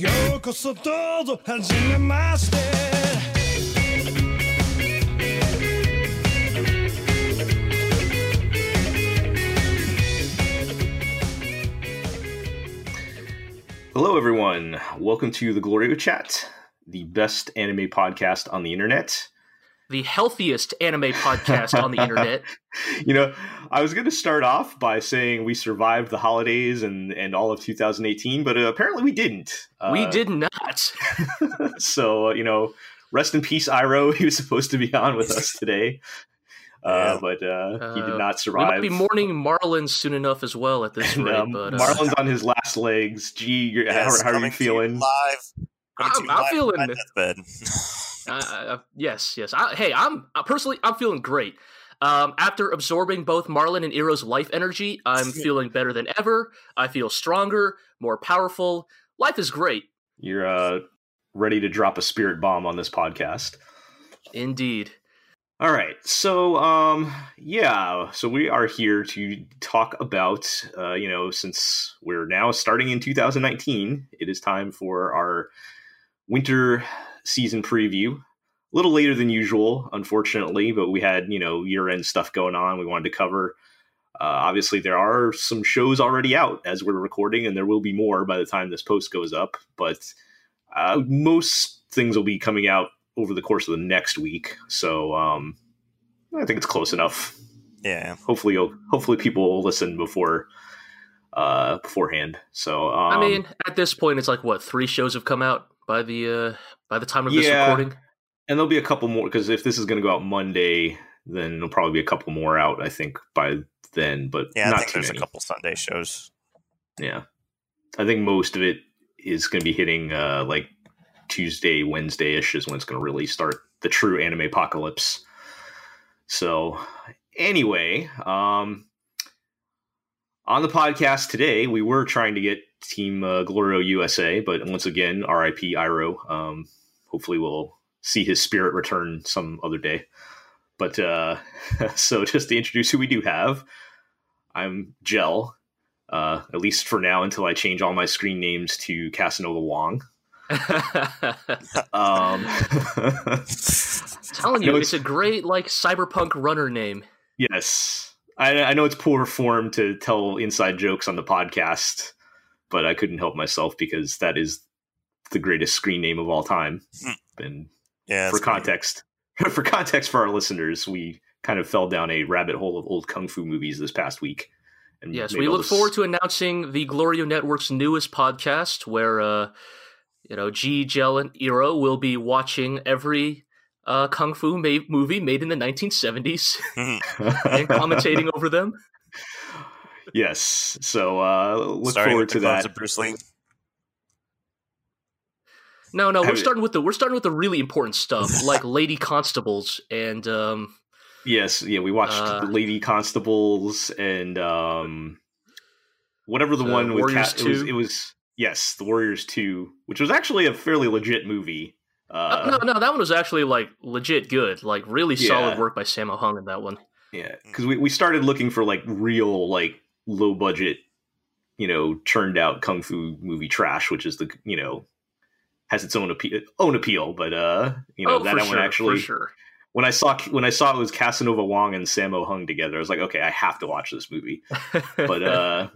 ようこそどうぞはじめまして。Hello, everyone. Welcome to the Glorio Chat, the best anime podcast on the internet. The healthiest anime podcast on the internet. You know, I was going to start off by saying we survived the holidays and, and all of 2018, but uh, apparently we didn't. We uh, did not. so, uh, you know, rest in peace, Iro. He was supposed to be on with us today. Uh, but uh, he did uh, not survive. We might be mourning Marlin soon enough as well at this rate. Um, but, uh, Marlin's on his last legs. Gee, yes, how, how, are you feeling? Live. I'm, I'm feeling bed. Uh, yes, yes. I, hey, I'm personally I'm feeling great. Um, after absorbing both Marlin and Iro's life energy, I'm feeling better than ever. I feel stronger, more powerful. Life is great. You're uh, ready to drop a spirit bomb on this podcast. Indeed. All right. So, um, yeah. So we are here to talk about, uh, you know, since we're now starting in 2019, it is time for our winter season preview. A little later than usual, unfortunately, but we had, you know, year end stuff going on. We wanted to cover. Uh, obviously, there are some shows already out as we're recording, and there will be more by the time this post goes up. But uh, most things will be coming out over the course of the next week. So um, I think it's close enough. Yeah. Hopefully, you'll, hopefully people will listen before uh, beforehand. So um, I mean, at this point, it's like what three shows have come out by the uh, by the time of this recording, and there'll be a couple more because if this is going to go out Monday, then there'll probably be a couple more out. I think by then, but yeah, not I think too there's many. a couple Sunday shows. Yeah, I think most of it is going to be hitting uh, like Tuesday, Wednesday ish is when it's going to really start the true anime apocalypse. So, anyway, um, on the podcast today, we were trying to get Team uh, Glorio USA, but once again, RIP Iro. Um, hopefully, we'll see his spirit return some other day. But uh, so, just to introduce who we do have, I'm Jel, uh, at least for now, until I change all my screen names to Casanova Wong. um, telling you, it's, it's, a great like cyberpunk runner name. Yes, I, I, know it's poor form to tell inside jokes on the podcast, but I couldn't help myself because that is the greatest screen name of all time. Hmm. And yeah, for context, for context for our listeners, we kind of fell down a rabbit hole of old kung fu movies this past week. And yes, we look this... forward to announcing the Glorio Network's newest podcast, where. Uh, you know, Gee, Jel, and Iro will be watching every uh, kung fu ma- movie made in the 1970s and commentating over them. Yes, so uh, look Starting forward to that. Bruce Lee. No, no, we're starting with the we're starting with the really important stuff, like Lady Constables and. Um, yes, yeah, we watched uh, Lady Constables and um, whatever the, the one with Cat. It was, it was Yes, The Warriors 2, which was actually a fairly legit movie. Uh, uh, no, no, that one was actually like legit good. Like really yeah. solid work by Sammo Hung in that one. Yeah, because we, we started looking for like real like low budget, you know, churned out kung fu movie trash, which is the you know has its own appeal, own appeal. But uh, you know oh, that one sure, actually sure. when I saw when I saw it was Casanova Wong and Sammo Hung together, I was like, okay, I have to watch this movie. but uh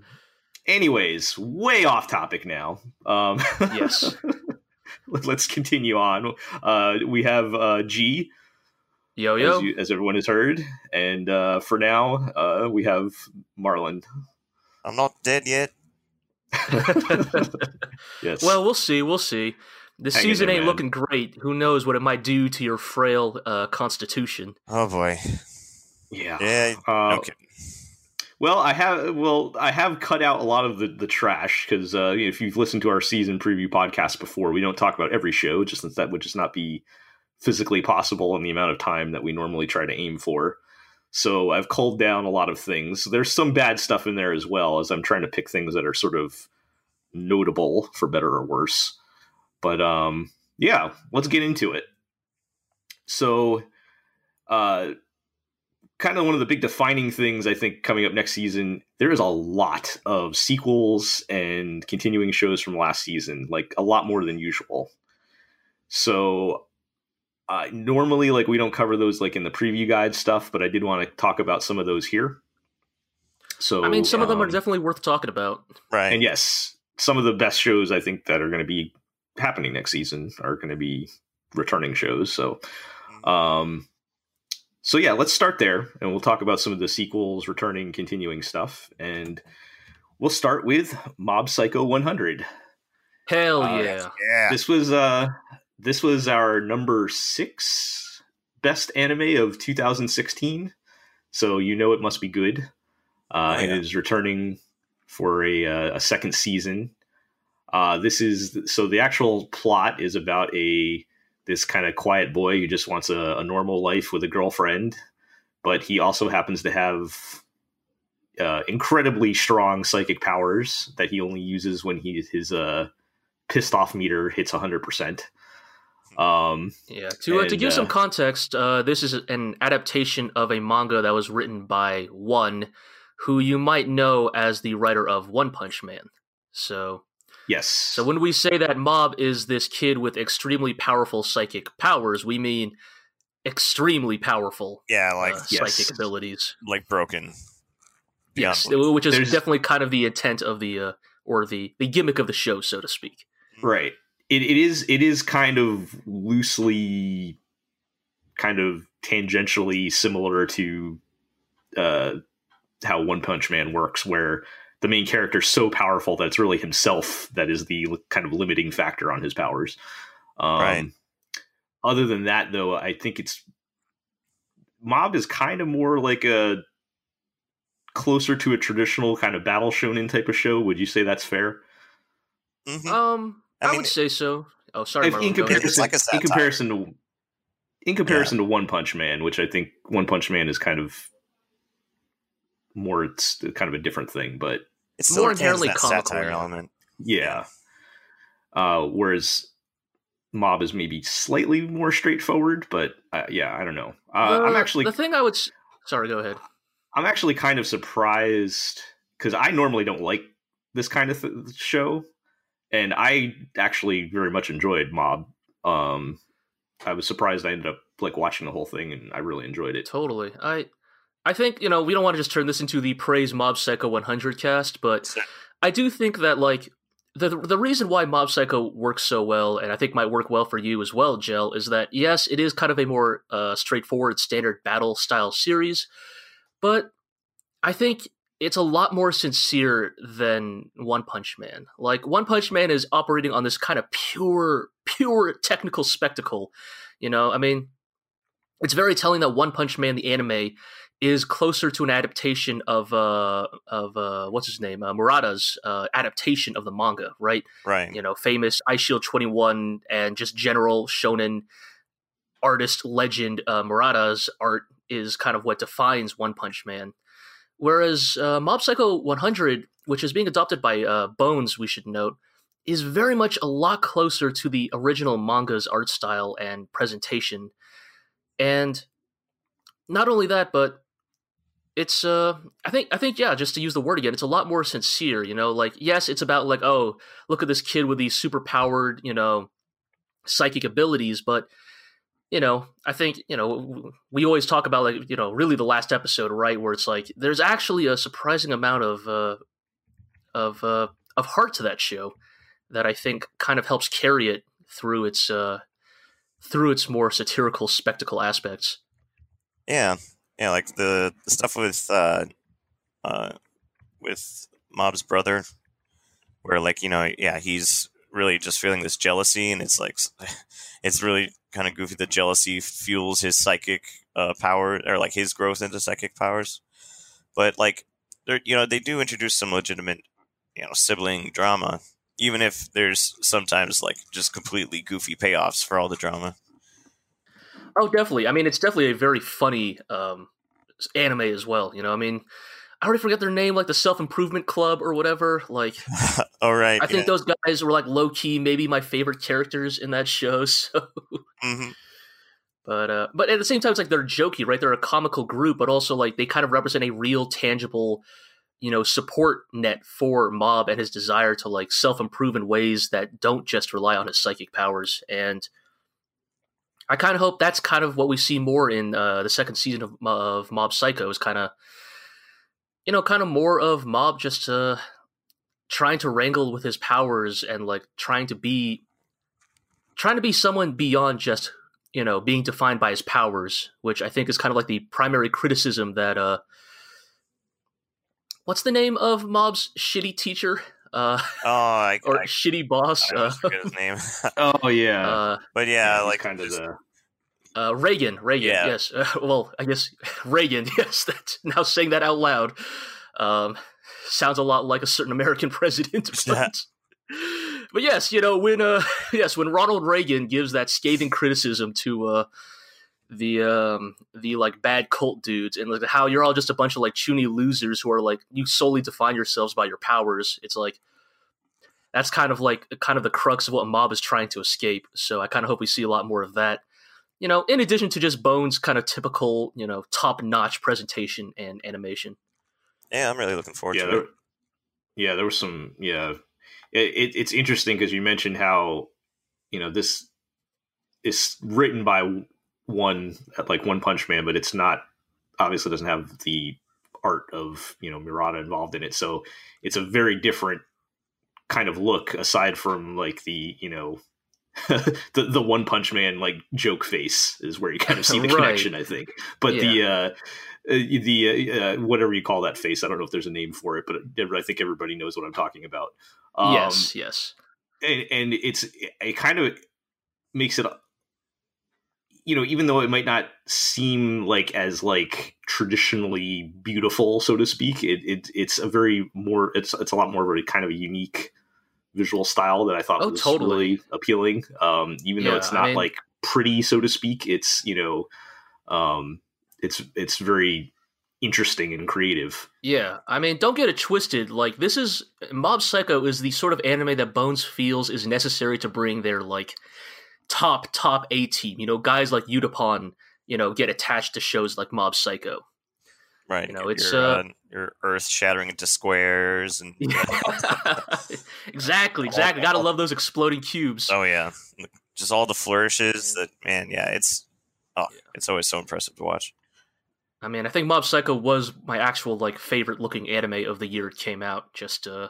anyways, way off topic now. Um, yes. let's continue on. Uh, we have uh, Gee. Yo yo, as, you, as, everyone has heard, and uh, for now, uh, we have Marlin. I'm not dead yet. yes. Well, we'll see. We'll see. The season there, ain't man. looking great. Who knows what it might do to your frail uh, constitution? Oh boy. Yeah. Yeah. Uh, okay. Well, I have well, I have cut out a lot of the the trash because uh, if you've listened to our season preview podcast before, we don't talk about every show, just since that would just not be physically possible in the amount of time that we normally try to aim for. So I've culled down a lot of things. There's some bad stuff in there as well, as I'm trying to pick things that are sort of notable for better or worse. But um, yeah, let's get into it. So, uh, kind of one of the big defining things I think coming up next season. There is a lot of sequels and continuing shows from last season, like a lot more than usual. So uh, normally, like we don't cover those like in the preview guide stuff, but I did want to talk about some of those here. So I mean, some of them are um, definitely worth talking about. Right. and yes, some of the best shows I think that are going to be happening next season are going to be returning shows. So, um, so yeah, let's start there, and we'll talk about some of the sequels, returning, continuing stuff, and we'll start with Mob Psycho 100. Hell Uh, yeah! yeah. This was uh, this was our number six best anime of 2016. So you know it must be good. Uh, Oh, and it is returning for a, uh, a second season. Uh, this is so the actual plot is about a this kind of quiet boy who just wants a, a normal life with a girlfriend, but he also happens to have uh, incredibly strong psychic powers that he only uses when he his uh, pissed off meter hits 100%. Um, Yeah. To uh, to And, give some uh, context, uh, this is an adaptation of a manga that was written by one who you might know as the writer of One Punch Man. So, yes. so when we say that Mob is this kid with extremely powerful psychic powers, we mean extremely powerful Yeah, like uh, yes. psychic abilities. like broken. Yes, Beyond which is There's- definitely kind of the intent of the uh, or the the gimmick of the show, so to speak. right. It, it is it is kind of loosely kind of tangentially similar to uh, how One Punch Man works, where the main character is so powerful that it's really himself that is the kind of limiting factor on his powers. Um, Right. Other than that, though, I think it's Mob is kind of more like a closer to a traditional kind of battle shonen type of show. Would you say that's fair? Mhm. Um, I I, mean, would say so. Oh, sorry, If- Marlin, in comparison, like a in comparison to in comparison to One Punch Man, which I think One Punch Man is kind of more it's kind of a different thing, but It's more retains inherently comical, satire element. yeah. Uh, whereas Mob is maybe slightly more straightforward, but uh, yeah, I don't know. Uh, I'm actually the thing I would. s- Sorry, go ahead. I'm actually kind of surprised because I normally don't like this kind of th- show, and I actually very much enjoyed Mob. Um, I was surprised I ended up like watching the whole thing, and I really enjoyed it. Totally. I I think, you know, we don't want to just turn this into the praise Mob Psycho 100 cast, but I do think that like the the reason why Mob Psycho works so well and I think might work well for you as well, Jel, is that yes, it is kind of a more uh, straightforward standard battle style series, but I think it's a lot more sincere than One Punch Man. Like One Punch Man is operating on this kind of pure pure technical spectacle, you know? I mean, it's very telling that One Punch Man the anime is closer to an adaptation of uh of uh what's his name uh, Murata's uh, adaptation of the manga, right? Right. You know, famous Eyeshield Twenty One and just general shonen artist legend uh, Murata's art is kind of what defines One Punch Man. Whereas uh, Mob Psycho 100, which is being adopted by uh, Bones, we should note, is very much a lot closer to the original manga's art style and presentation. And not only that, but it's uh I think I think yeah, just to use the word again, it's a lot more sincere, you know, like yes, it's about like, oh, look at this kid with these super powered, you know, psychic abilities, but you know, I think, you know, we always talk about like, you know, really the last episode, right, where it's like there's actually a surprising amount of uh of uh of heart to that show that I think kind of helps carry it through its uh through its more satirical spectacle aspects. Yeah, yeah, like the, the stuff with uh, uh, with Mob's brother, where like you know, yeah, he's really just feeling this jealousy, and it's like it's really kind of goofy. The jealousy fuels his psychic uh, power, or like his growth into psychic powers. But like, there, you know, they do introduce some legitimate, you know, sibling drama, even if there's sometimes like just completely goofy payoffs for all the drama. Oh, definitely. I mean, it's definitely a very funny um, anime as well. You know, I mean, I already forget their name, like the Self Improvement Club or whatever. Like, all right, I think those guys were like low key, maybe my favorite characters in that show. So, hmm But uh, but at the same time, it's like they're jokey, right? They're a comical group, but also like they kind of represent a real, tangible, you know, support net for Mob and his desire to like self improve in ways that don't just rely on his psychic powers. And I kind of hope that's kind of what we see more in uh, the second season of, of Mob Psycho is kind of, you know, kind of more of Mob just uh, trying to wrangle with his powers and like trying to be trying to be someone beyond just you know, being defined by his powers, which I think is kind of like the primary criticism that uh what's the name of Mob's shitty teacher? Uh Oh, I, or I, shitty boss. I uh, forget his name. Oh yeah, uh, but yeah, he's like kind of the uh, Reigen, Reigen, Yeah. yes. Uh, well, I guess Reigen, yes. That's now saying that out loud. Um, sounds a lot like a certain American president. But, but yes, you know when uh, yes when Ronald Reagan gives that scathing criticism to uh, the um, the like bad cult dudes and like how you're all just a bunch of like chuny losers who are like you solely define yourselves by your powers. It's like that's kind of like kind of the crux of what a Mob is trying to escape. So I kind of hope we see a lot more of that you know, in addition to just Bones' kind of typical, you know, top notch presentation and animation. yeah, I'm really looking forward yeah, to there, it. yeah, there was some. Yeah, it, it, it's interesting because you mentioned how you know this is written by one like One Punch Man, but it's not obviously doesn't have the art of you know Murata involved in it, so it's a very different kind of look aside from like the you know. the the one punch man like joke face is where you kind of see the Right. connection i think but the uh uh, the uh, uh, whatever you call that face. I don't know if there's a name for it, but I think everybody knows what I'm talking about. Um, yes, yes. and, and it's it kind of makes it, you know, even though it might not seem like as like traditionally beautiful, so to speak, it, it it's a very more it's it's a lot more of a kind of a unique visual style that I thought Oh, was totally. really appealing. Um, even though Yeah, it's I not mean- like pretty, so to speak, it's you know, um, it's it's very interesting and creative. Yeah, I mean, don't get it twisted. Like, this is Mob Psycho is the sort of anime that Bones feels is necessary to bring their like top top A team. You know, guys like Yutapon, you know, get attached to shows like Mob Psycho. Right. You know, your- it's, your, uh, your Earth shattering into squares and exactly, exactly. Gotta love those exploding cubes. oh yeah, just all the flourishes. That man, yeah, it's oh, it's always so impressive to watch. I mean, I think Mob Psycho was my actual like favorite looking anime of the year it came out. Just uh,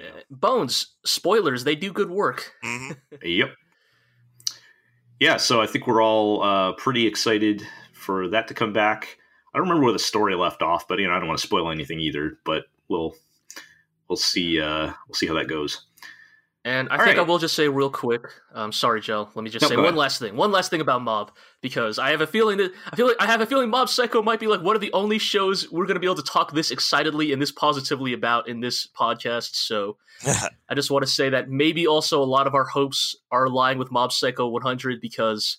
uh, Bones spoilers, they do good work. hmm Yep. Yeah, so I think we're all uh, pretty excited for that to come back. I don't remember where the story left off, but you know I don't want to spoil anything either. But we'll we'll see uh, we'll see how that goes. And I All think I will just say real quick. Um, sorry, Joe. Let me just No, say one ahead. last thing. One last thing about Mob because I have a feeling that I feel like I have a feeling Mob Psycho might be like one of the only shows we're going to be able to talk this excitedly and this positively about in this podcast. So I just want to say that maybe also a lot of our hopes are aligned with Mob Psycho 100 because,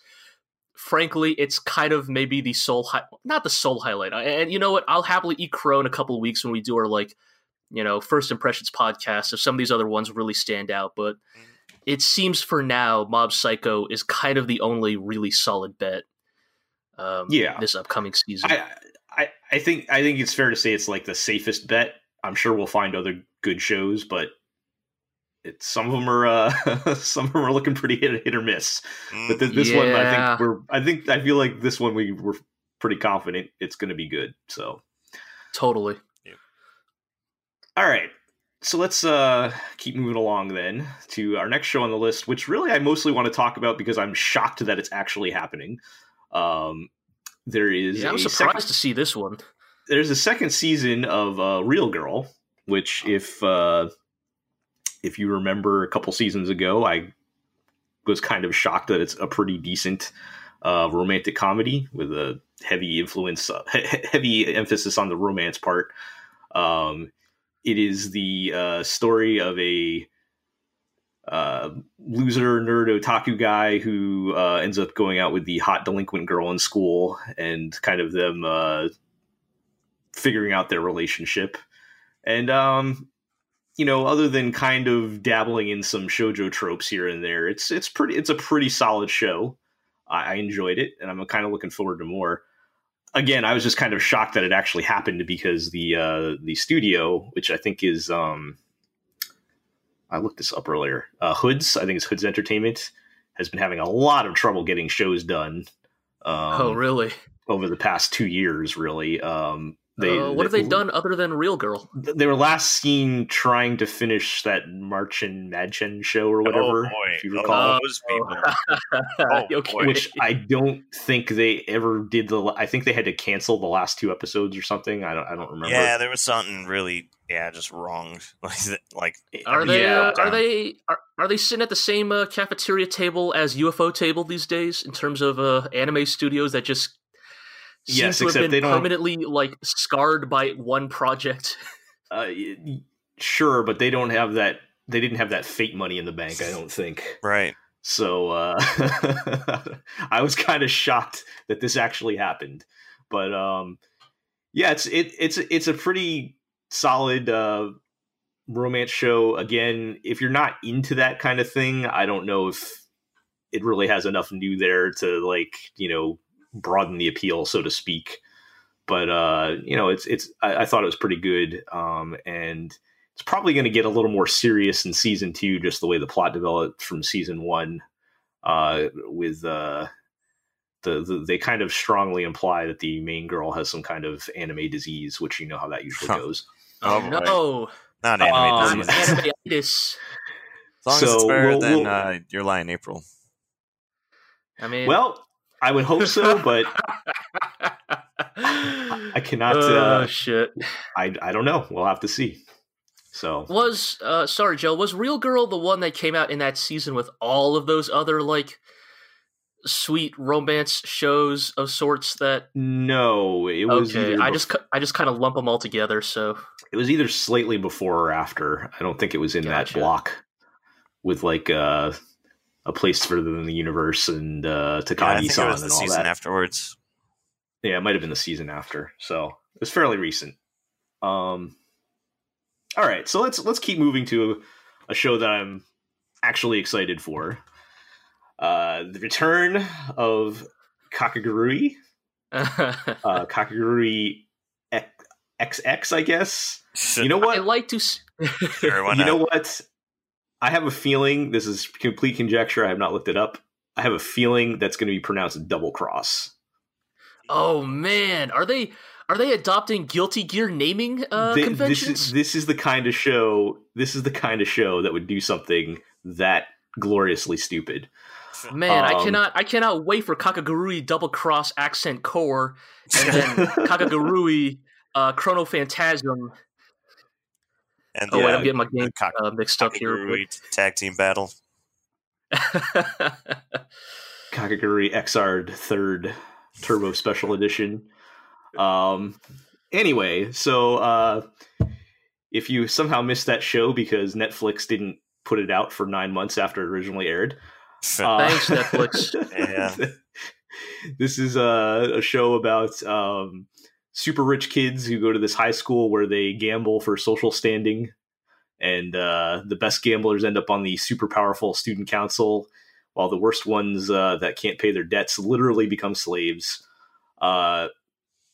frankly, it's kind of maybe the sole hi- not the sole highlight. And you know what? I'll happily eat crow in a couple of weeks when we do our like, you know, first impressions podcast if some of these other ones really stand out. But it seems for now, Mob Psycho is kind of the only really solid bet. Um, Yeah. this upcoming season. I, I I think I think it's fair to say it's like the safest bet. I'm sure we'll find other good shows, but it, some of them are uh, some of them are looking pretty hit, hit or miss. But th- this one, I think we're I think I feel like this one we were pretty confident it's going to be good. So totally. All right. So let's uh, keep moving along then to our next show on the list, which really I mostly want to talk about because I'm shocked that it's actually happening. Um, there is Yeah, I'm surprised second, to see this one. there's a second season of uh, Real Girl, which if uh, if you remember a couple seasons ago, I was kind of shocked that it's a pretty decent uh, romantic comedy with a heavy influence, uh, heavy emphasis on the romance part. Um, it is the uh, story of a uh, loser nerd otaku guy who uh, ends up going out with the hot delinquent girl in school, and kind of them uh, figuring out their relationship. And um, you know, other than kind of dabbling in some shojo tropes here and there, it's it's pretty it's a pretty solid show. I, I enjoyed it, and I'm kind of looking forward to more. Again, I was just kind of shocked that it actually happened because the uh, the studio, which I think is um, I looked this up earlier, uh, Hoods, I think it's Hoods Entertainment, has been having a lot of trouble getting shows done. Um, oh, really? Over the past two years, really. Um, they, uh, what have they done other than Real Girl? They were last seen trying to finish that Marchen Madchen show or whatever, oh, boy. if you recall. Oh, those people. Oh, okay. Which I don't think they ever did. The I think they had to cancel the last two episodes or something. I don't. I don't remember. Yeah, there was something really, yeah, just wrong. Like, like Are they? Yeah, uh, are they? Are, are they sitting at the same uh, cafeteria table as ufotable these days in terms of uh, anime studios that just seem Yes, to have except been they don't- permanently like scarred by one project? Uh, y- y- sure, but they don't have that. They didn't have that fate money in the bank. I don't think. right. So uh, I was kind of shocked that this actually happened. But um, yeah, it's it, it's it's a pretty solid uh, romance show. Again, if you're not into that kind of thing, I don't know if it really has enough new there to like you know broaden the appeal, so to speak. But uh, you know, it's it's I, I thought it was pretty good, um, and it's probably going to get a little more serious in season two, just the way the plot developed from season one. Uh, with uh, the, the they kind of strongly imply that the main girl has some kind of anime disease, which you know how that usually Huh. goes. Oh, boy. no, Not anime Um, disease. As long as it's better we'll- than we'll- uh, Your Lie in April. I mean, Well, I would hope so, but I cannot. oh Uh, shit. I I don't know. We'll have to see. So Was uh sorry, Joe, was Real Girl the one that came out in that season with all of those other like sweet romance shows of sorts that no, it was. okay, I just I just kind of lump them all together, so it was either slightly before or after. I don't think it was in Gotcha. that block with like uh, a place further than the universe and uh, Yeah, I think it Takagi-san was the and all season that. afterwards. Yeah, it might have been the season after. So it was fairly recent. Um, all right, so let's let's keep moving to a show that I'm actually excited for. Uh, the return of Kakegurui, uh, Kakegurui X- XX, I guess. You know what? I like to Sure, you know what? I have a feeling this is complete conjecture. I have not looked it up. I have a feeling that's going to be pronounced double cross. Oh man, are they are they adopting Guilty Gear naming uh Th- conventions? This is this is the kind of show. This is the kind of show that would do something that gloriously stupid. Man, I Um, cannot I cannot wait for Kakegurui double cross accent core and then Kakegurui uh Chrono Phantasm. And Oh wait, I'm getting my game Kak- uh, mixed up here. Kakegurui tag team battle. Kakegurui Xrd third Turbo Special Edition. Um. Anyway, so uh, if you somehow missed that show because Netflix didn't put it out for nine months after it originally aired, uh, Thanks, Netflix. Yeah. this is a, a show about um, super rich kids who go to this high school where they gamble for social standing, and uh, the best gamblers end up on the super powerful student council, while the worst ones uh, that can't pay their debts literally become slaves. Uh,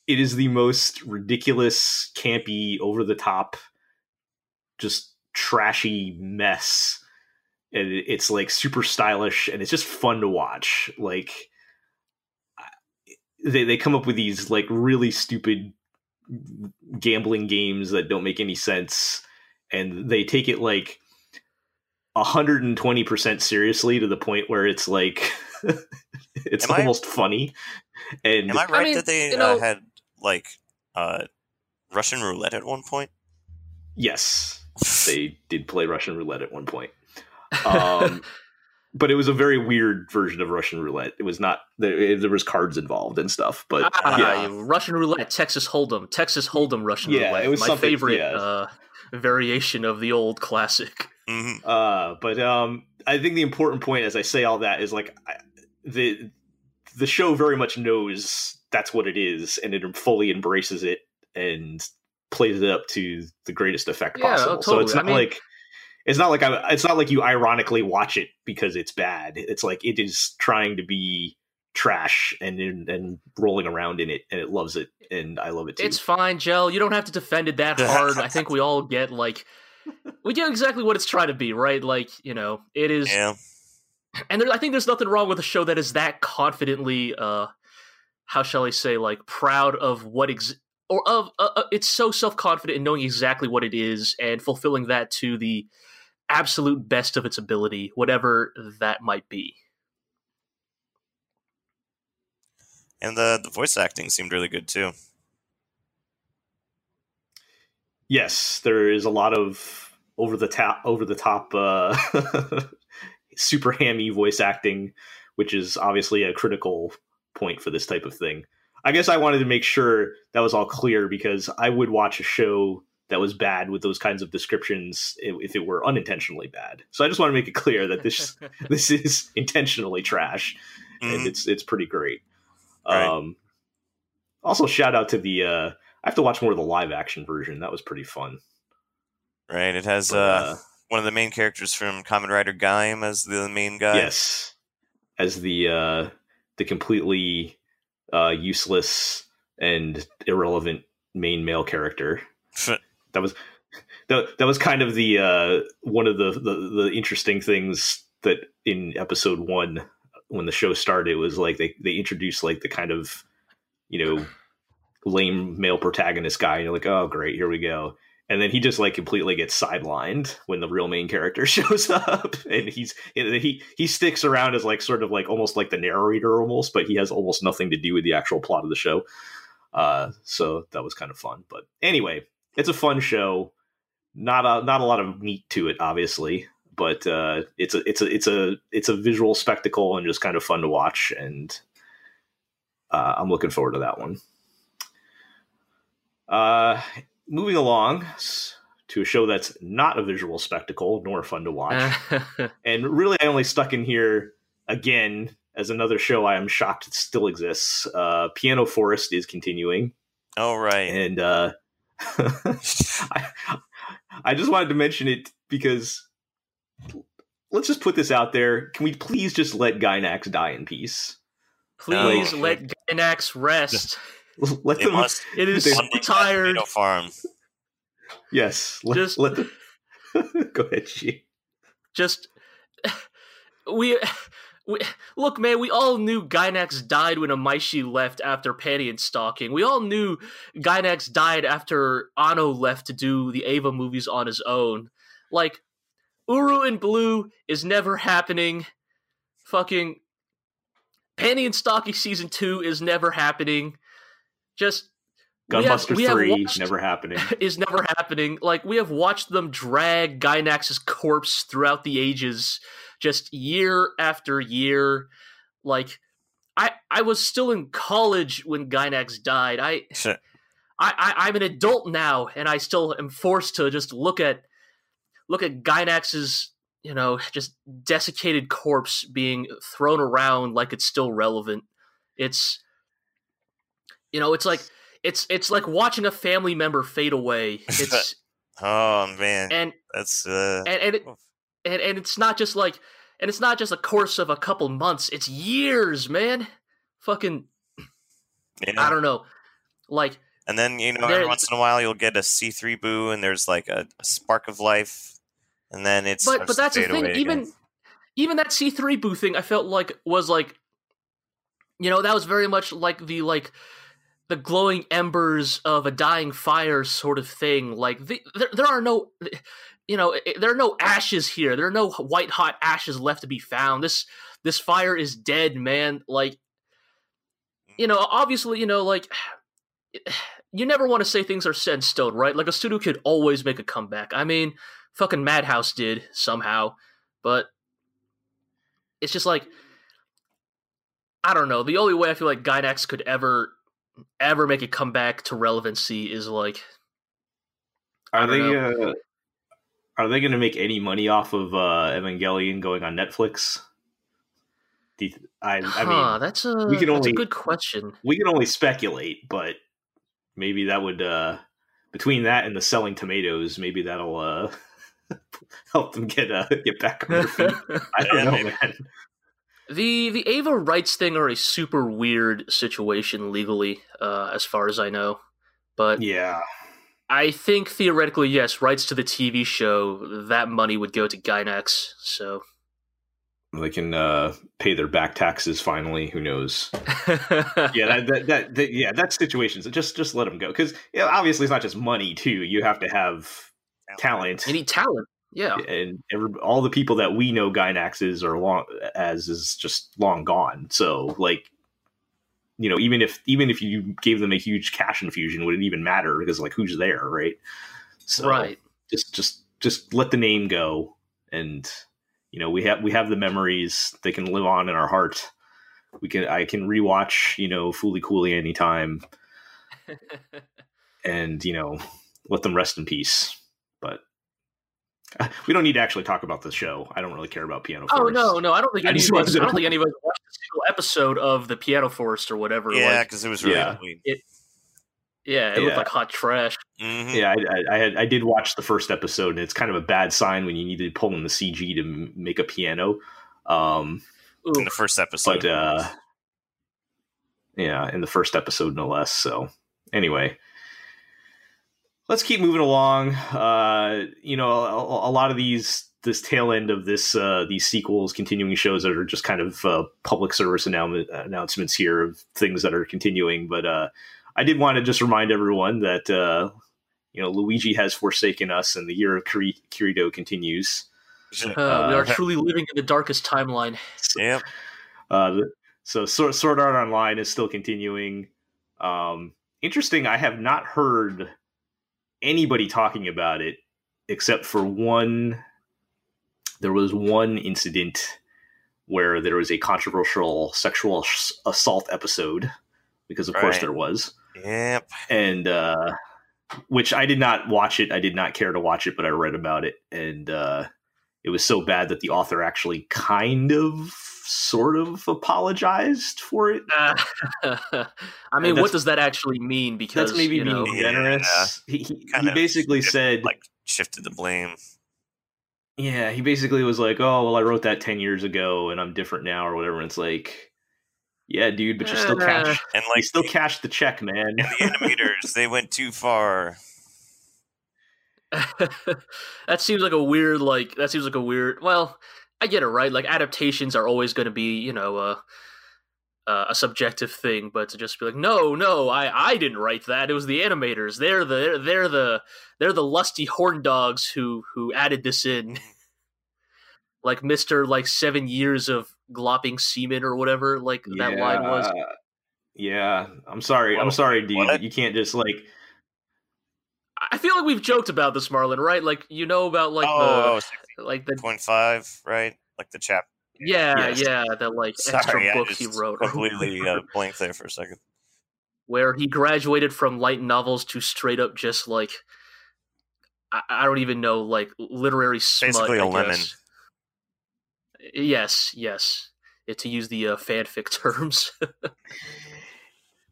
it is the most ridiculous, campy, over the top, just trashy mess. And it's like super stylish and it's just fun to watch. Like they, they come up with these like really stupid gambling games that don't make any sense and they take it like 120% seriously to the point where it's like it's Am I- almost funny. And Am I right mean, that they you know- uh, had like uh, Russian roulette at one point? yes. They did play russian roulette at one point. Um, but it was a very weird version of Russian roulette. It was not there. There was cards involved and stuff, but Ah, yeah, Russian roulette, Texas Hold'em, Texas Hold'em, Russian Yeah, roulette. it was my favorite yeah. uh, variation of the old classic. hmm Uh, but um, I think the important point, as I say all that, is like I, the the show very much knows that's what it is, and it fully embraces it and plays it up to the greatest effect Yeah, possible. oh, So it's totally. I not mean- like it's not like I, it's not like you ironically watch it because it's bad. It's like it is trying to be trash and and rolling around in it, and it loves it, and I love it too. It's fine, Jel. You don't have to defend it that hard. I think we all get like we get exactly what it's trying to be, right? Like you know, it is. Yeah. And there, I think there's nothing wrong with a show that is that confidently, uh, how shall I say, like proud of what ex- or of uh, uh, it's so self confident in knowing exactly what it is and fulfilling that to the absolute best of its ability, whatever that might be. And the the voice acting seemed really good too. Yes, there is a lot of over the top over the top uh super hammy voice acting, which is obviously a critical point for this type of thing. I guess I wanted to make sure that was all clear because I would watch a show that was bad with those kinds of descriptions if it were unintentionally bad. So I just want to make it clear that this this is intentionally trash, mm-hmm. and it's it's pretty great. Right. Um, also, shout out to the. Uh, I have to watch more of the live action version. That was pretty fun. Right. It has but, uh, uh, one of the main characters from Kamen Rider Gaim as the main guy. Yes, as the uh, the completely uh, useless and irrelevant main male character. that was that, that was kind of the uh, one of the, the the interesting things that in episode one when the show started was like they they introduced like the kind of you know lame male protagonist guy and you're like oh great here we go. And then he just like completely gets sidelined when the real main character shows up and he's he he sticks around as like sort of like almost like the narrator almost but he has almost nothing to do with the actual plot of the show. Uh so that was kind of fun but anyway it's a fun show not a not a lot of meat to it obviously but uh it's a it's a it's a it's a visual spectacle and just kind of fun to watch and uh, i'm looking forward to that one uh moving along to a show that's not a visual spectacle nor fun to watch. and really, I only stuck in here again as another show I am shocked it still exists. Uh, Piano Forest is continuing. Oh, right. And uh, I, I just wanted to mention it because let's just put this out there. Can we please just let Gainax die in peace? Please like, let Gainax rest. let them. Must, it is so tired. Farm. Yes. Let, just let them. go ahead, she. Just we. We, look, man, we all knew Gainax died when Imaishi left after Panty and Stocking. We all knew Gainax died after Anno left to do the Eva movies on his own. Like, Uru in Blue is never happening. Fucking Panty and Stocking season two is never happening just Gunbuster we have, we Three watched, never happening. Is never happening. Like we have watched them drag Gainax's corpse throughout the ages, just year after year. Like I I was still in college when Gainax died. I, sure. I, I I'm an adult now, and I still am forced to just look at look at Gainax's you know just desiccated corpse being thrown around like it's still relevant. It's you know, it's like it's it's like watching a family member fade away. It's oh man, and that's uh... and and, it, and and it's not just like and it's not just a course of a couple months. It's years, man. Fucking, yeah. I don't know, like. And then you know, every once in a while, you'll get a C3-bu, and there's like a, a, spark of life, and then it's but but that's the thing. Even again. even that C3-bu thing, I felt like was like, you know, that was very much like the like the glowing embers of a dying fire sort of thing. Like the, there, there are no, you know, there are no ashes here. There are no white hot ashes left to be found. This this fire is dead, man. Like, you know, obviously, you know, like you never want to say things are set in stone, right? Like a studio could always make a comeback. I mean, fucking Madhouse did somehow, but it's just like I don't know. The only way I feel like Gainax could ever ever make a comeback to relevancy is like are they uh, are they going to make any money off of uh, Evangelion going on Netflix? You, I, I huh, mean, that's a we can only, a good question. We can only speculate, but maybe that would uh, between that and the selling tomatoes, maybe that'll uh, help them get uh, get back on their feet. I don't know, man. The the Eva rights thing are a super weird situation legally, uh, as far as I know. But Yeah. I think theoretically, yes, rights to the TV show, that money would go to Gainax. So They can uh, pay their back taxes finally. Who knows? yeah, that, that, that, that yeah, that situations. Just just let them go because yeah, obviously it's not just money too. You have to have talent, you need talent. Yeah. and every, all the people that we know Gainax is are long as is just long gone. So like, you know, even if even if you gave them a huge cash infusion, would it even matter? Because like, who's there, right? So right. just just just let the name go, and you know we have we have the memories. They can live on in our heart. We can I can rewatch you know Fooly Cooley anytime, and you know let them rest in peace. But we don't need to actually talk about the show. I don't really care about Piano Oh Force. no, no, I don't think I any just of us, wanted to- I don't think of us watched a single episode of the Piano Forest or whatever. Yeah, Like, because it was really Yeah. clean. yeah, it looked like hot trash. hmm Yeah, I, I, I had I did watch the first episode, and it's kind of a bad sign when you need to pull in the CG to m- make a piano. Um, In the first episode. but uh, yeah, in the first episode, no less. So anyway, let's keep moving along. Uh, you know, a, a lot of these this tail end of this uh, these sequels, continuing shows that are just kind of uh, public service annou- announcements here of things that are continuing. But uh, I did want to just remind everyone that uh, you know Luigi has forsaken us, and the year of Kiri- Kirito continues. uh, we are uh, truly living in the darkest timeline. Yep. Uh, so Sword, Sword Art Online is still continuing. Um, interesting. I have not heard anybody talking about it except for one. There was one incident where there was a controversial sexual sh- assault episode, because of course there was, Yep. and uh, which I did not watch it. I did not care to watch it, but I read about it, and uh, it was so bad that the author actually kind of, sort of apologized for it. Uh, I mean, what does that actually mean? Because That's maybe you know, being Yeah. generous. He, he, he basically shift- said, like shifted the blame. Yeah, he basically was like, oh, well, I wrote that 10 years ago and I'm different now or whatever. And it's like, yeah, dude, but you still Uh, cash, And you like still the, cashed the check, man. and the animators, they went too far. that seems like a weird, like that seems like a weird. Well, I get it, right? Like adaptations are always going to be, you know, uh, uh, a subjective thing. But to just be like, no, no, I, I didn't write that. It was the animators. They're the, they're, they're the, they're the lusty horn dogs who, who added this in. like Mister, like seven years of glopping semen or whatever. Like that line was. Yeah, I'm sorry. I'm sorry, dude. what? You can't just like, I feel like we've joked about this, Marlin. Right? Like you know about like oh, the, like the 6.5, right? Like the chap. Yeah, Yes. yeah, the like extra Sorry, I books he just wrote. completely uh, blanked there for a second. where he graduated from light novels to straight up just like I, I don't even know like literary smut. Basically a I lemon. guess. Yes, yes. It, to use the uh, fanfic terms.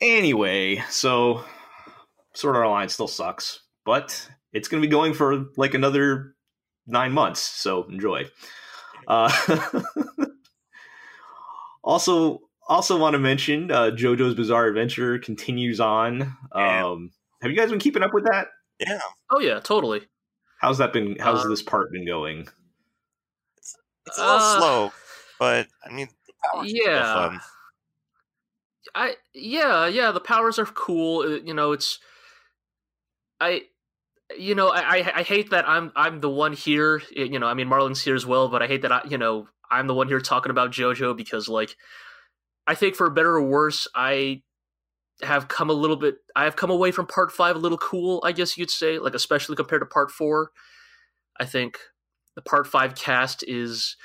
anyway, so Sword Art Online still sucks, but it's going to be going for like another nine months. So enjoy. Uh, also, also want to mention uh, JoJo's Bizarre Adventure continues on. Um, have you guys been keeping up with that? Yeah. oh yeah, totally. How's that been? How's Uh, this part been going? It's a little Uh, slow, but I mean, the Yeah. fun. I yeah yeah the powers are cool. uh, You know it's I you know I I, hate that I'm I'm the one here. You know I mean Marlin's here as well, but I hate that I you know I'm the one here talking about JoJo because like I think for better or worse I have come a little bit I have come away from part five a little cool I guess you'd say like especially compared to part four. I think the part five cast is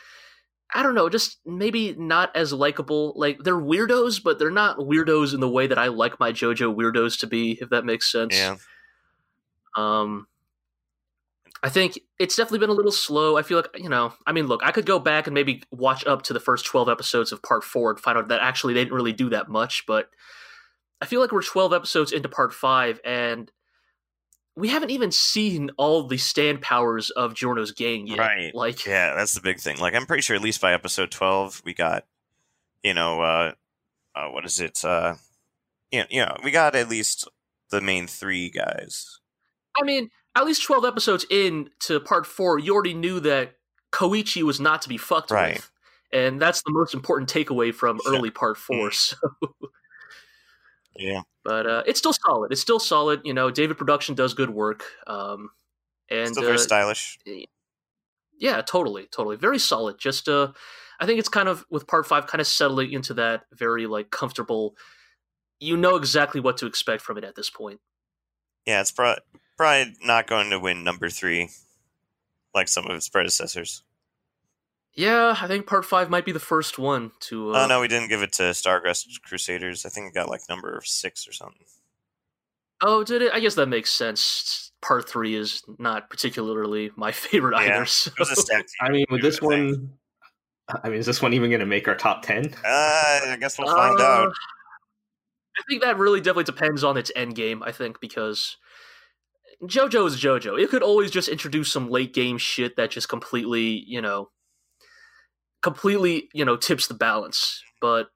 I don't know, just maybe not as likable. Like they're weirdos, but they're not weirdos in the way that I like my JoJo weirdos to be, if that makes sense. Yeah. Um I think it's definitely been a little slow. I feel like, you know, I mean, look, I could go back and maybe watch up to the first 12 episodes of part 4 and find out that actually they didn't really do that much, but I feel like we're 12 episodes into part 5 and we haven't even seen all the stand powers of Giorno's gang yet. Right. Like Yeah, that's the big thing. Like, I'm pretty sure at least by episode 12, we got you know, uh, uh, what is it? Uh, you know, you know, we got at least the main three guys. I mean, at least 12 episodes in to part four, you already knew that Koichi was not to be fucked Right. with. And that's the most important takeaway from Yeah. early part four. Mm. So, Yeah, but uh, it's still solid. It's still solid. You know, David Production does good work. Um, and still very uh, stylish. yeah, totally, totally, very solid. Just, uh, I think it's kind of with part five, kind of settling into that very like comfortable. You know exactly what to expect from it at this point. Yeah, it's pro- probably not going to win number three like some of its predecessors. Yeah, I think part five might be the first one to. Uh, oh no, we didn't give it to Stardust Crusaders. I think it got like number six or something. Oh, did it? I guess that makes sense. Part three is not particularly my favorite Yeah, either. So. It was a stacked. I mean, with this I think. one, I mean, is this one even going to make our top ten? Uh, I guess we'll find Uh, out. I think that really definitely depends on its end game. I think because JoJo is JoJo. It could always just introduce some late game shit that just completely, you know, completely, you know, tips the balance. But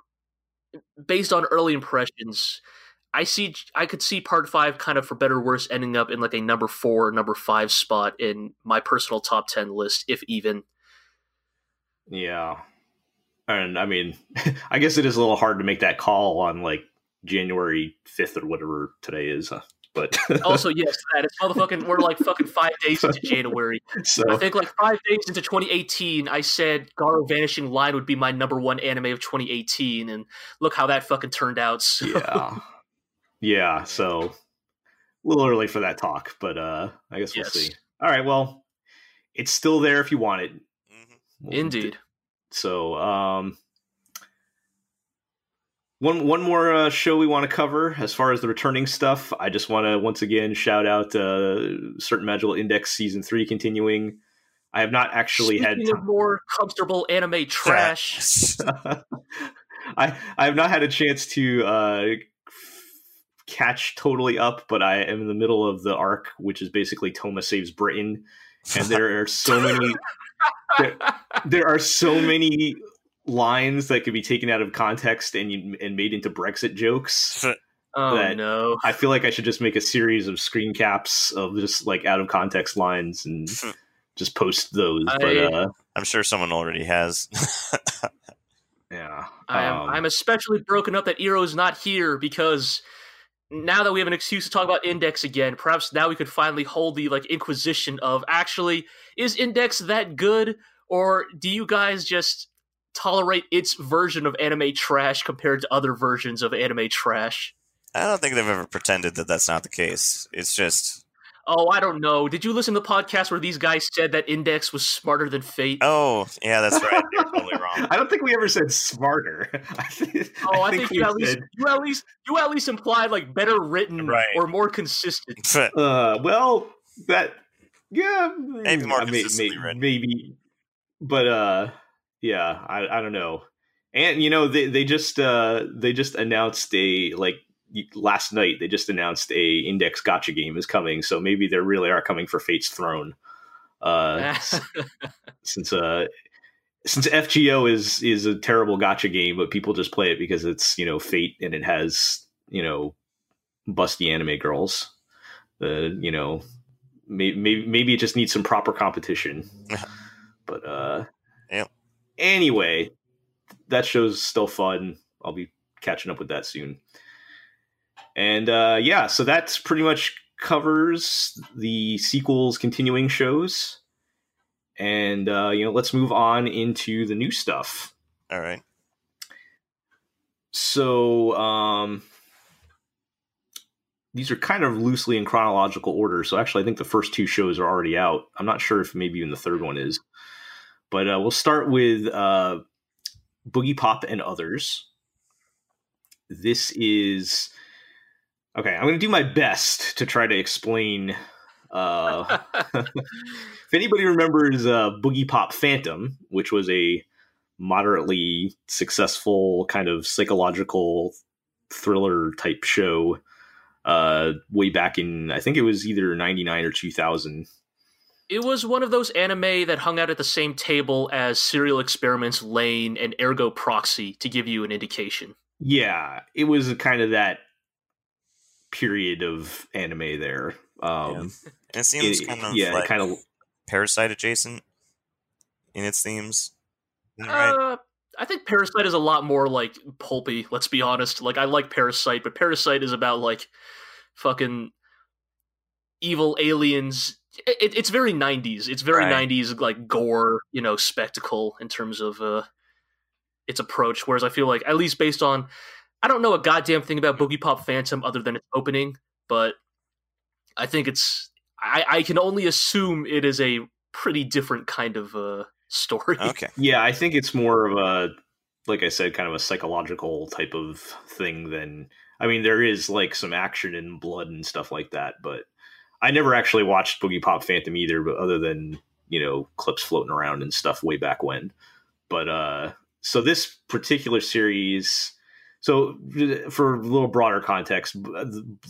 based on early impressions, I see I could see part five kind of for better or worse ending up in like a number four, number five spot in my personal top ten list, if even. Yeah, and I mean, I guess it is a little hard to make that call on like January fifth or whatever today is. uh, But Also, yes, that it's motherfucking. We're like fucking five days into January. so I think like five days into 2018, I said Garo Vanishing Line would be my number one anime of 2018, and look how that fucking turned out. So. yeah, yeah. So a little early for that talk, but uh, I guess we'll Yes. see. All right, well, it's still there if you want it. Mhm. We'll Indeed. So, um, one one more uh, show we want to cover as far as the returning stuff. I just want to once again shout out uh, certain Magical Index season three continuing. I have not actually Speaking had. more comfortable anime trash. I I have not had a chance to uh, catch totally up, but I am in the middle of the arc, which is basically Touma saves Britain, and there are so many there are so many lines that could be taken out of context and and made into Brexit jokes. oh no! I feel like I should just make a series of screen caps of just like out of context lines and just post those. but I- uh, I'm sure someone already has. yeah, I am Um, I'm especially broken up that Ero's not here because now that we have an excuse to talk about Index again, perhaps now we could finally hold the like inquisition of actually is Index that good or do you guys just tolerate its version of anime trash compared to other versions of anime trash? I don't think they've ever pretended that that's not the case. It's just, Oh, I don't know. Did you listen to the podcast where these guys said that Index was smarter than Fate? oh yeah, that's right. You're totally wrong. I don't think we ever said smarter. I think, Oh, I, think, we you at least said, you at least you at least implied like better written Right. or more consistent. uh, well, that yeah, Maybe more I may- consistently may- written. maybe, but uh, yeah, I I don't know. And you know, they they just uh they just announced a like last night they just announced a index gacha game is coming so maybe they really are coming for fate's throne uh since uh since fgo is is a terrible gacha game but people just play it because it's you know fate and it has you know busty anime girls uh you know maybe maybe, maybe it just needs some proper competition but uh. Anyway that show's still fun i'll be catching up with that soon and uh, yeah, so that's pretty much covers the sequels continuing shows. And uh, you know, let's move on into the new stuff. All right. So um, these are kind of loosely in chronological order. So actually, I think the first two shows are already out. I'm not sure if maybe even the third one is. But uh, we'll start with uh, Boogiepop and others. This is okay. I'm going to do my best to try to explain. Uh, if anybody remembers uh, Boogiepop Phantom, which was a moderately successful kind of psychological thriller type show uh, way back in, I think it was either 99 or 2000. It was one of those anime that hung out at the same table as Serial Experiments, Lain, and Ergo Proxy to give you an indication. Yeah, it was kind of that period of anime there. Um, And it seems it- kind of yeah, like kind of. Parasyte adjacent in its themes. Right? Uh, I think Parasyte is a lot more like pulpy. Let's be honest. Like I like Parasyte, but Parasyte is about like fucking evil aliens. It, it's very '90s. It's very Right. '90s like gore, you know, spectacle in terms of uh, its approach. Whereas I feel like, at least based on, I don't know a goddamn thing about Boogiepop Phantom other than its opening, but I think it's. I, I can only assume it is a pretty different kind of uh, story. okay. Yeah, I think it's more of a, like I said, kind of a psychological type of thing than. I mean, there is like some action and blood and stuff like that, but I never actually watched Boogiepop Phantom either, but other than you know clips floating around and stuff way back when. But uh, so this particular series, so for a little broader context, B-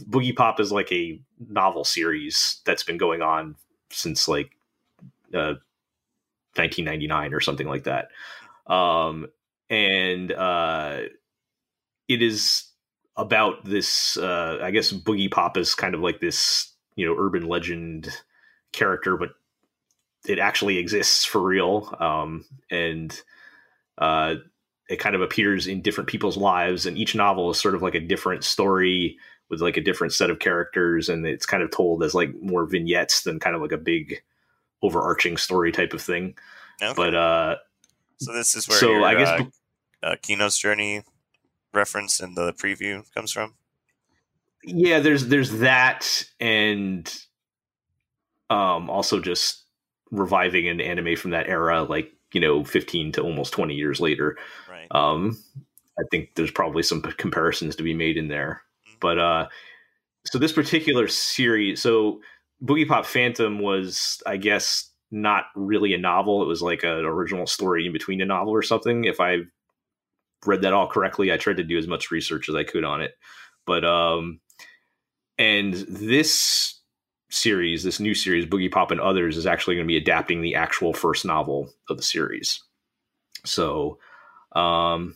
Boogiepop is like a novel series that's been going on since like uh, 1999 or something like that. Um, and uh, it is about this. Uh, I guess Boogiepop is kind of like this, you know, urban legend character, but it actually exists for real. Um, and uh, it kind of appears in different people's lives, and each novel is sort of like a different story with like a different set of characters, and it's kind of told as like more vignettes than kind of like a big overarching story type of thing. okay. But uh, so this is where so your, I guess uh, uh, Kino's journey reference in the preview comes from. Yeah, there's there's that, and um, also just reviving an anime from that era, like you know, 15 to almost 20 years later. Right. Um, I think there's probably some comparisons to be made in there. But uh, so this particular series, so Boogiepop Phantom was, I guess, not really a novel. It was like an original story in between a novel or something. If I read that all correctly, I tried to do as much research as I could on it. But um, and this series, this new series, Boogiepop and Others, is actually going to be adapting the actual first novel of the series. So, um,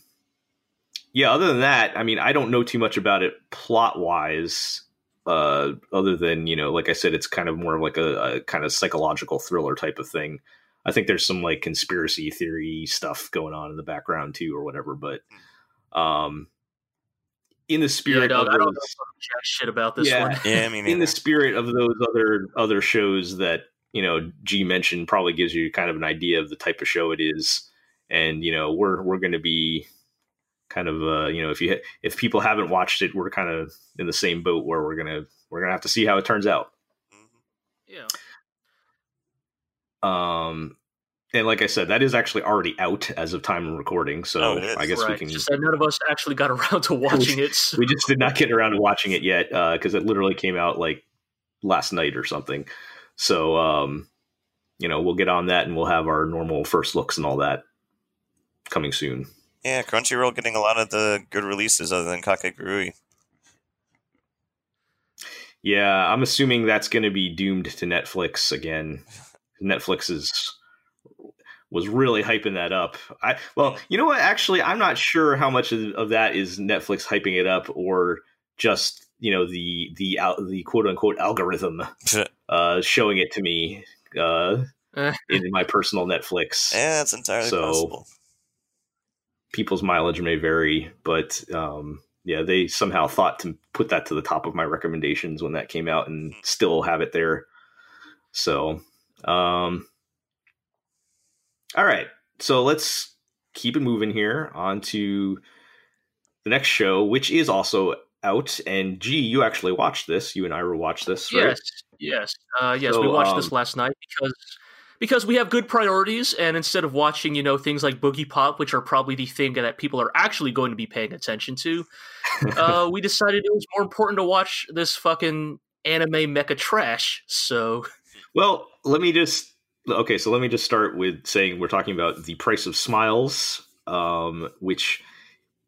yeah. Other than that, I mean, I don't know too much about it plot wise. Uh, other than you know, like I said, it's kind of more of like a, a kind of psychological thriller type of thing. I think there's some like conspiracy theory stuff going on in the background too, or whatever. But um, in the Yeah, spirit no, of I don't know those- shit about this Yeah. one. Yeah, I mean, in the spirit of those other other shows that you know G mentioned, probably gives you kind of an idea of the type of show it is, and you know we're we're going to be kind of uh, you know if you if people haven't watched it, we're kind of in the same boat where we're gonna we're gonna have to see how it turns out. Yeah. Um, and like I said, that is actually already out as of time of recording, so Oh. I guess right. we can. Just that none of us actually got around to watching it. so- we just did not get around to watching it yet because it literally came out like last night or something. So, um, you know, we'll get on that and we'll have our normal first looks and all that coming soon. yeah, Crunchyroll getting a lot of the good releases other than Kakegurui. Yeah, I'm assuming that's going to be doomed to Netflix again. Netflix is was really hyping that up. I well, you know what? Actually, I'm not sure how much of, of that is Netflix hyping it up or just you know the the al- the quote unquote algorithm uh, showing it to me uh, in my personal Netflix. yeah, it's entirely So- possible. People's mileage may vary, but um, yeah, they somehow thought to put that to the top of my recommendations when that came out, and still have it there. So, um, all right, so let's keep it moving here on to the next show, which is also out. And G, you actually watched this. You and I were watched this, right? Yes, yes, uh, yes. So, we watched um, this last night because because we have good priorities, and instead of watching, you know, things like Boogiepop, which are probably the thing that people are actually going to be paying attention to, uh, we decided it was more important to watch this fucking anime mecha trash. So Well, let me just okay. So let me just start with saying we're talking about the price of smiles, um, which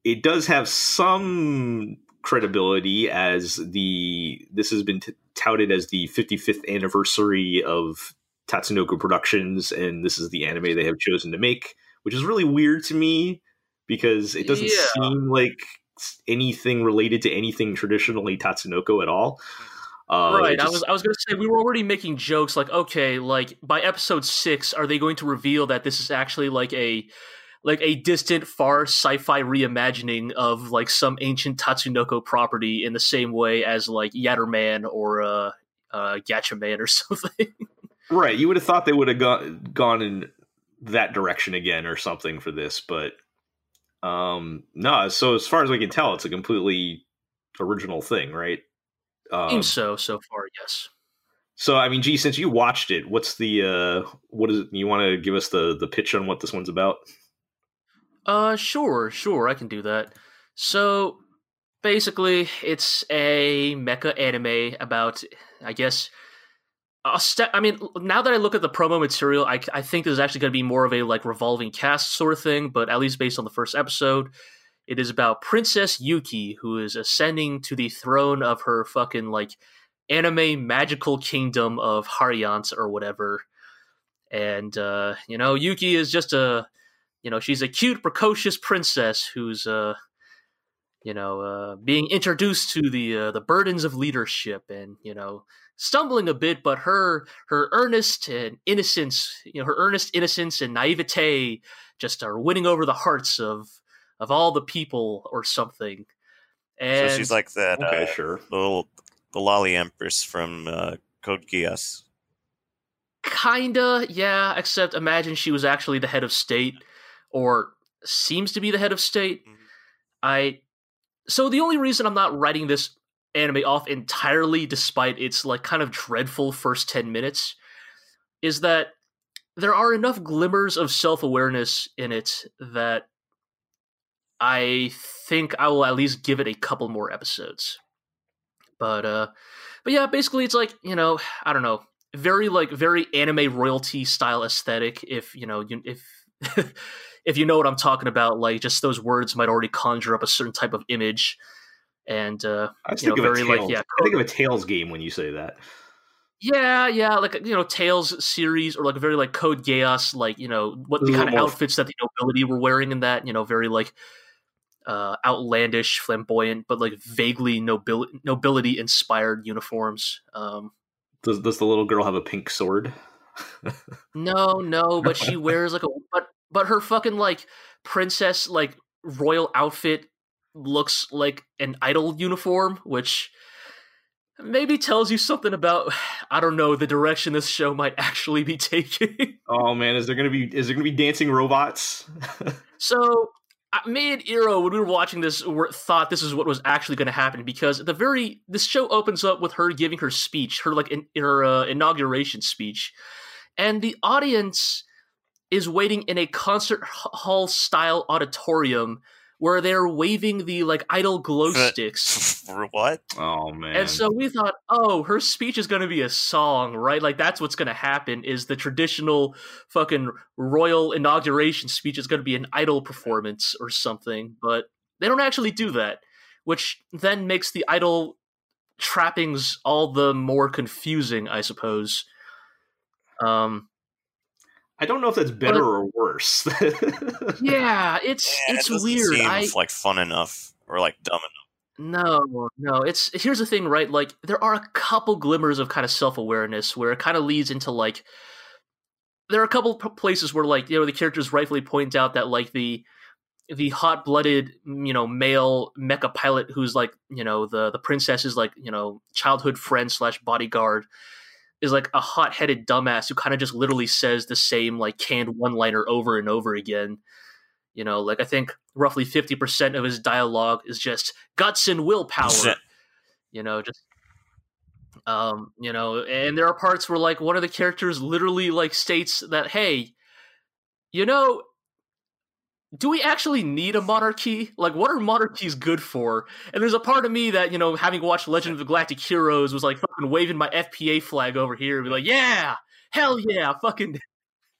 it does have some credibility as the this has been t- touted as the 55th anniversary of Tatsunoko Productions, and this is the anime they have chosen to make, which is really weird to me because it doesn't Yeah. seem like anything related to anything traditionally Tatsunoko at all. Uh, right. it I was I was gonna say we were already making jokes like, okay, like by episode six, are they going to reveal that this is actually like a like a distant, far sci-fi reimagining of like some ancient Tatsunoko property in the same way as like Yatterman or uh, uh, Gatchaman or something. Right, you would have thought they would have gone gone in that direction again or something for this, but um no. So as far as we can tell, it's a completely original thing, right? Um, Seems so so far, yes. so I mean, gee, since you watched it, what's the uh what is it? You want to give us the the pitch on what this one's about? Uh, sure, sure, I can do that. So, basically, it's a mecha anime about, I guess, a ste- I mean, now that I look at the promo material, I, I think there's actually going to be more of a like revolving cast sort of thing. But at least based on the first episode, it is about Princess Yuki, who is ascending to the throne of her fucking like anime magical kingdom of Haryant or whatever. And uh, you know, Yuki is just a you know she's a cute precocious princess who's uh you know uh being introduced to the uh, the burdens of leadership and you know stumbling a bit but her her earnest and innocence you know her earnest innocence and naivete just are winning over the hearts of of all the people or something and so she's like that Okay, uh, sure. little the lolly empress from uh, Code Geass. Kinda, yeah, except imagine she was actually the head of state, or seems to be the head of state. Mhm. I. So the only reason I'm not writing this anime off entirely, despite its like kind of dreadful first 10 minutes, is that there are enough glimmers of self awareness in it that I think I will at least give it a couple more episodes. But uh but yeah, basically it's like, you know, I don't know, very like very anime royalty style aesthetic if, you know, you, if if you know what I'm talking about, like just those words might already conjure up a certain type of image. And uh I just you know, think of a very, like, Tales. yeah, I think of a Tales game when you say that. Yeah, yeah, like you know, Tales series or like very like Code Geass, like you know what the kind of outfits that the nobility were wearing in that, you know, very like uh outlandish, flamboyant, but like vaguely nobility nobility inspired uniforms. Um Does does the little girl have a pink sword? No, no, but she wears like a but but her fucking like princess like royal outfit looks like an idol uniform, which maybe tells you something about I don't know the direction this show might actually be taking. Oh man, is there gonna be is there gonna be dancing robots? so and Iro, when we were watching this, thought this is what was actually going to happen because the very this show opens up with her giving her speech, her like in, her uh, inauguration speech, and the audience is waiting in a concert hall style auditorium where they're waving the like idol glow Uh, sticks. For what? oh man. And so we thought, oh, her speech is going to be a song, right? Like that's what's going to happen. Is the traditional fucking royal inauguration speech is going to be an idol performance or something? But they don't actually do that, which then makes the idol trappings all the more confusing, I suppose. Um, I don't know if that's better But- or worse. yeah, it's Yeah, it's doesn't weird. Seem I like fun enough or like dumb enough. No, no. It's here's the thing, right? Like there are a couple glimmers of kind of self awareness where it kind of leads into like there are a couple places where like you know the characters rightfully point out that like the the hot blooded you know male mecha pilot who's like you know the the princess's like you know childhood friend slash bodyguard is like a hot headed dumbass who kind of just literally says the same like canned one liner over and over again. You know, like I think roughly fifty percent of his dialogue is just guts and willpower. you know, just um, you know, and there are parts where like one of the characters literally like states that, hey, you know, do we actually need a monarchy? Like, what are monarchies good for? And there's a part of me that, you know, having watched Legend of the Galactic Heroes was like fucking waving my FPA flag over here and be like, yeah, hell yeah, fucking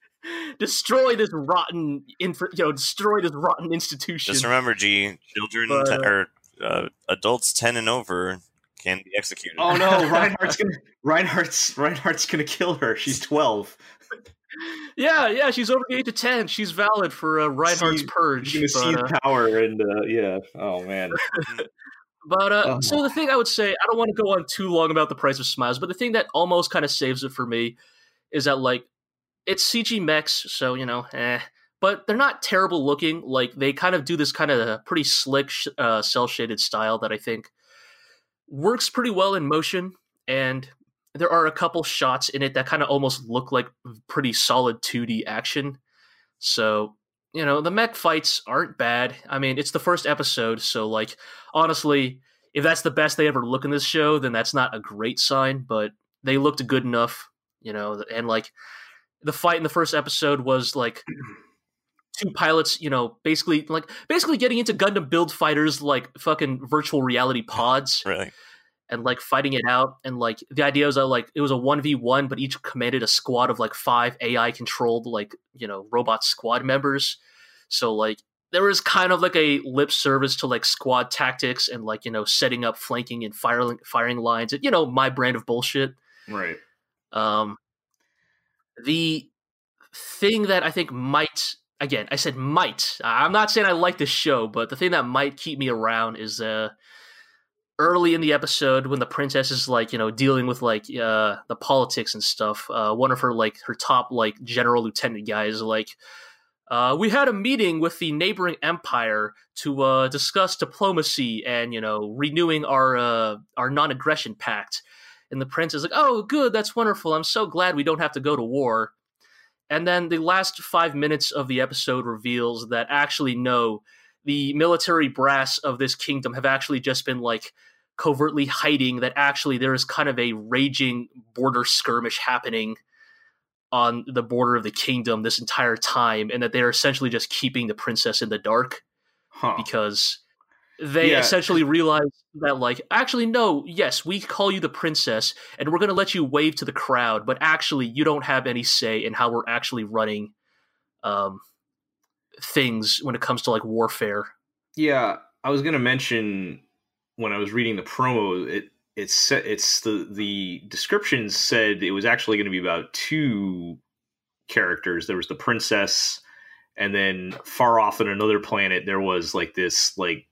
destroy this rotten, infra- you know, destroy this rotten institution. Just remember, G, children But, te- uh, or uh, adults ten and over can be executed. Oh no, Reinhard's gonna Reinhard's Reinhard's gonna kill her. She's twelve. Yeah, yeah, she's over the age of ten. She's valid for uh, Reinhard's See- purge. But, seize uh, power and uh, yeah. Oh man. But uh, Oh. so the thing I would say, I don't want to go on too long about the price of smiles, but the thing that almost kind of saves it for me is that like it's CG mechs, so you know, eh. But they're not terrible looking. Like they kind of do this kind of pretty slick, sh- uh, cell shaded style that I think works pretty well in motion. And there are a couple shots in it that kind of almost look like pretty solid 2D action. So you know, the mech fights aren't bad. I mean, it's the first episode, so like honestly, if that's the best they ever look in this show, then that's not a great sign, but they looked good enough, you know, and like the fight in the first episode was like two pilots, you know, basically like basically getting into Gundam build fighters like fucking virtual reality pods Really? And like fighting it out and like the idea was that like it was a 1v1 but each commanded a squad of like five ai controlled like you know robot squad members so like there was kind of like a lip service to like squad tactics and like you know setting up flanking and firing firing lines you know my brand of bullshit Right. um the thing that i think might again i said might i'm not saying i like this show but the thing that might keep me around is uh early in the episode when the princess is like you know dealing with like uh the politics and stuff uh one of her like her top like general lieutenant guys like uh we had a meeting with the neighboring empire to uh discuss diplomacy and you know renewing our uh our non-aggression pact. And the prince is like oh good that's wonderful. I'm so glad we don't have to go to war. And then the last five minutes of the episode reveals that actually no the military brass of this kingdom have actually just been like covertly hiding that actually there is kind of a raging border skirmish happening on the border of the kingdom this entire time and that they're essentially just keeping the princess in the dark Huh. because they Yeah. essentially realize that like actually no yes we call you the princess and we're going to let you wave to the crowd but actually you don't have any say in how we're actually running um things when it comes to like warfare Yeah, I was gonna mention when I was reading the promo, it it's it's the the description said it was actually going to be about two characters. There was the princess, and then far off on another planet there was like this like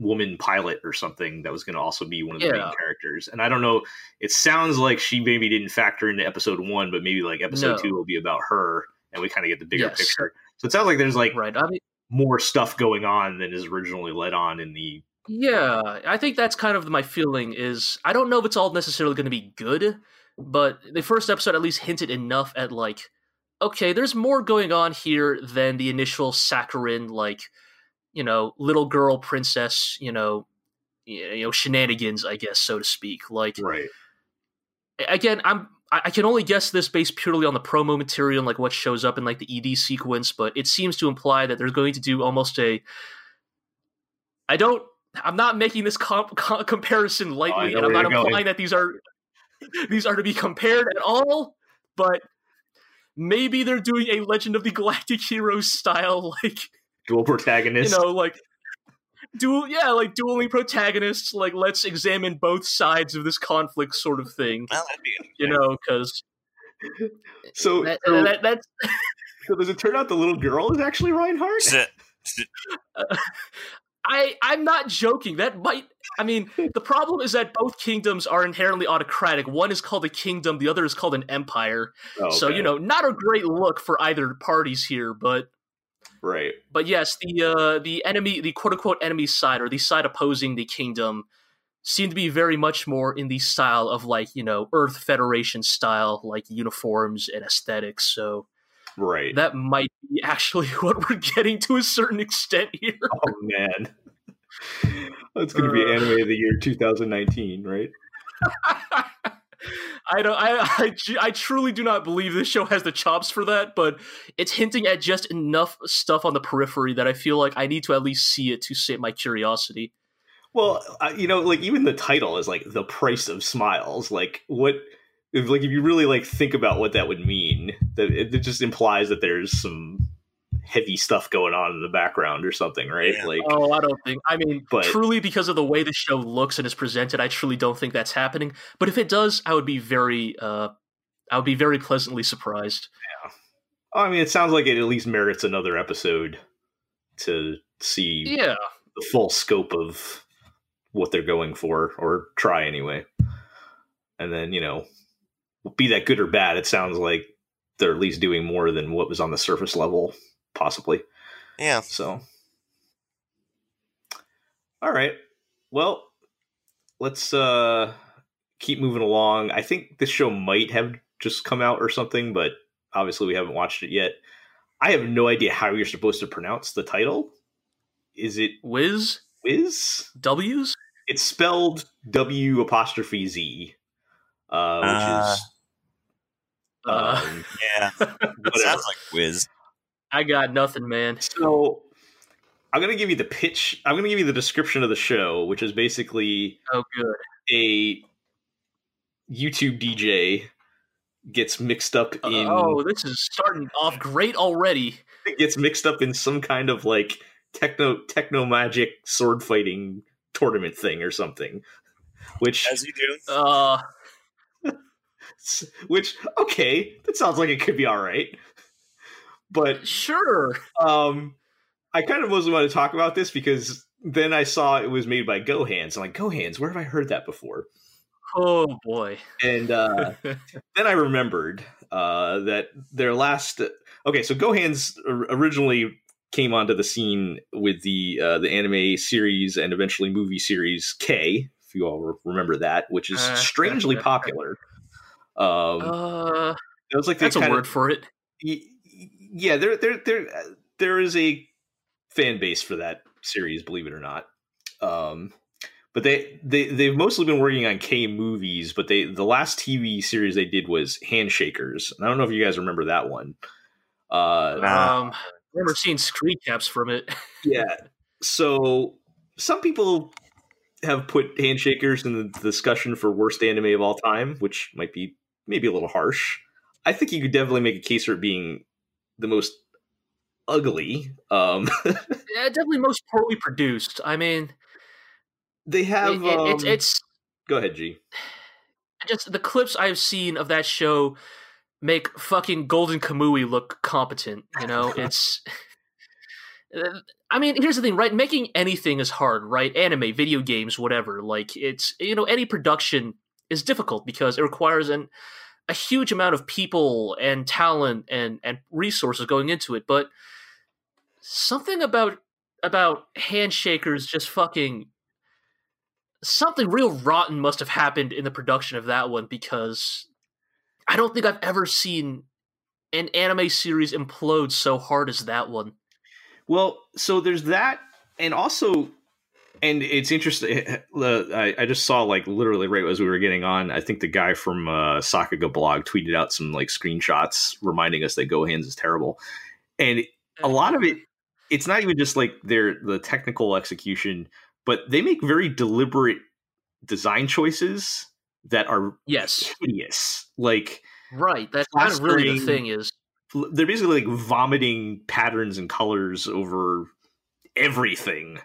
woman pilot or something that was going to also be one of the main characters. And I don't know, it sounds like she maybe didn't factor into episode one, but maybe like episode No. two will be about her, and we kind of get the bigger Yes. picture. So it sounds like there's like right i mean more stuff going on than is originally led on in the Yeah, I think that's kind of my feeling is I don't know if it's all necessarily going to be good, but the first episode at least hinted enough at like okay, there's more going on here than the initial saccharine like, you know, little girl princess, you know, you know shenanigans, I guess so to speak. Like right. again, I'm I I can only guess this based purely on the promo material and like what shows up in like the ED sequence, but it seems to imply that they're going to do almost a. I don't. I'm not making this comp- com- comparison lightly, know and I'm not implying that these are these are to be compared at all. But maybe they're doing a Legend of the Galactic Heroes style, like Dual protagonist. you know, like dual, yeah, like dueling protagonists. Like let's examine both sides of this conflict, sort of thing Well, that'd be you know, because so, that, so, that, that's so does it turn out the little girl is actually Reinhard? Sit. Uh, I I'm not joking. That might. I mean, the problem is that both kingdoms are inherently autocratic. One is called a kingdom, the other is called an empire. Oh, So you know, not a great look for either parties here. But right? but yes, the uh, the enemy, the quote unquote enemy side, or the side opposing the kingdom, seem to be very much more in the style of like you know Earth Federation style, like uniforms and aesthetics. So Right. that might be actually what we're getting to a certain extent here. oh man, that's going to be Uh. anime of the year 2019, right? I don't. I, I I truly do not believe this show has the chops for that, but it's hinting at just enough stuff on the periphery that I feel like I need to at least see it to sate my curiosity. Well, you know, like even the title is like the price of smiles. Like what? If, like if you really like think about what that would mean, that it, it just implies that there's some heavy stuff going on in the background or something, right? Yeah. Like, Oh, I don't think. I mean, But- truly, because of the way the show looks and is presented, I truly don't think that's happening. But if it does, I would be very, uh, I would be very pleasantly surprised. Yeah, I mean, it sounds like it at least merits another episode to see Yeah, the full scope of what they're going for, or try anyway. And then, you know, be that good or bad, it sounds like they're at least doing more than what was on the surface level, possibly. Yeah. So, all right. Well, let's uh keep moving along. I think this show might have just come out or something, but obviously we haven't watched it yet. I have no idea how you're supposed to pronounce the title. Is it Wiz Wiz? W's. It's spelled W apostrophe Z, uh, which Uh, is Uh, um, Yeah. It sounds like Wiz. I got nothing, man. So I'm gonna give you the pitch. I'm gonna give you the description of the show, which is basically Oh, good. a YouTube DJ gets mixed up in oh, this is starting off great already. gets mixed up in some kind of like techno techno magic sword fighting tournament thing or something. Which As you do. Uh, which okay, that sounds like it could be all right. But sure. um I kind of mostly want to talk about this because then I saw it was made by GoHands. I'm like, GoHands, where have I heard that before? Oh boy. And uh, then I remembered uh, that their last. Okay, so GoHands originally came onto the scene with the uh, the anime series and eventually movie series K, if you all remember that, which is Uh, strangely popular. Um, Uh, it was like that's a word of for it. y- yeah, there there there there is a fan base for that series, believe it or not. Um, but they they they've mostly been working on K movies, but they the last TV series they did was Handshakers. And I don't know if you guys remember that one. Uh, Nah. Um, I remember seeing screen caps from it. yeah. So some people have put Handshakers in the discussion for worst anime of all time, which might be maybe a little harsh. I think you could definitely make a case for it being the most ugly. Um, yeah, definitely most poorly produced. I mean, they have. it- it- it's um, it's Go ahead, G. just the clips I've seen of that show make fucking Golden Kamui look competent. You know, it's. I mean, here's the thing, right? Making anything is hard, right? Anime, video games, whatever. Like, it's you know, any production is difficult because it requires an a huge amount of people and talent and and resources going into it. But something about about handshakers just fucking something real rotten must have happened in the production of that one because I don't think I've ever seen an anime series implode so hard as that one. Well, so there's that, and also, and it's interesting. I, I just saw like literally right as we were getting on. I think the guy from uh, Sakuga blog tweeted out some like screenshots reminding us that GoHands is terrible, and a lot of it. It's not even just like their the technical execution, but they make very deliberate design choices that are Yes, hideous. Like right. That's kind of really the thing is they're basically like vomiting patterns and colors over everything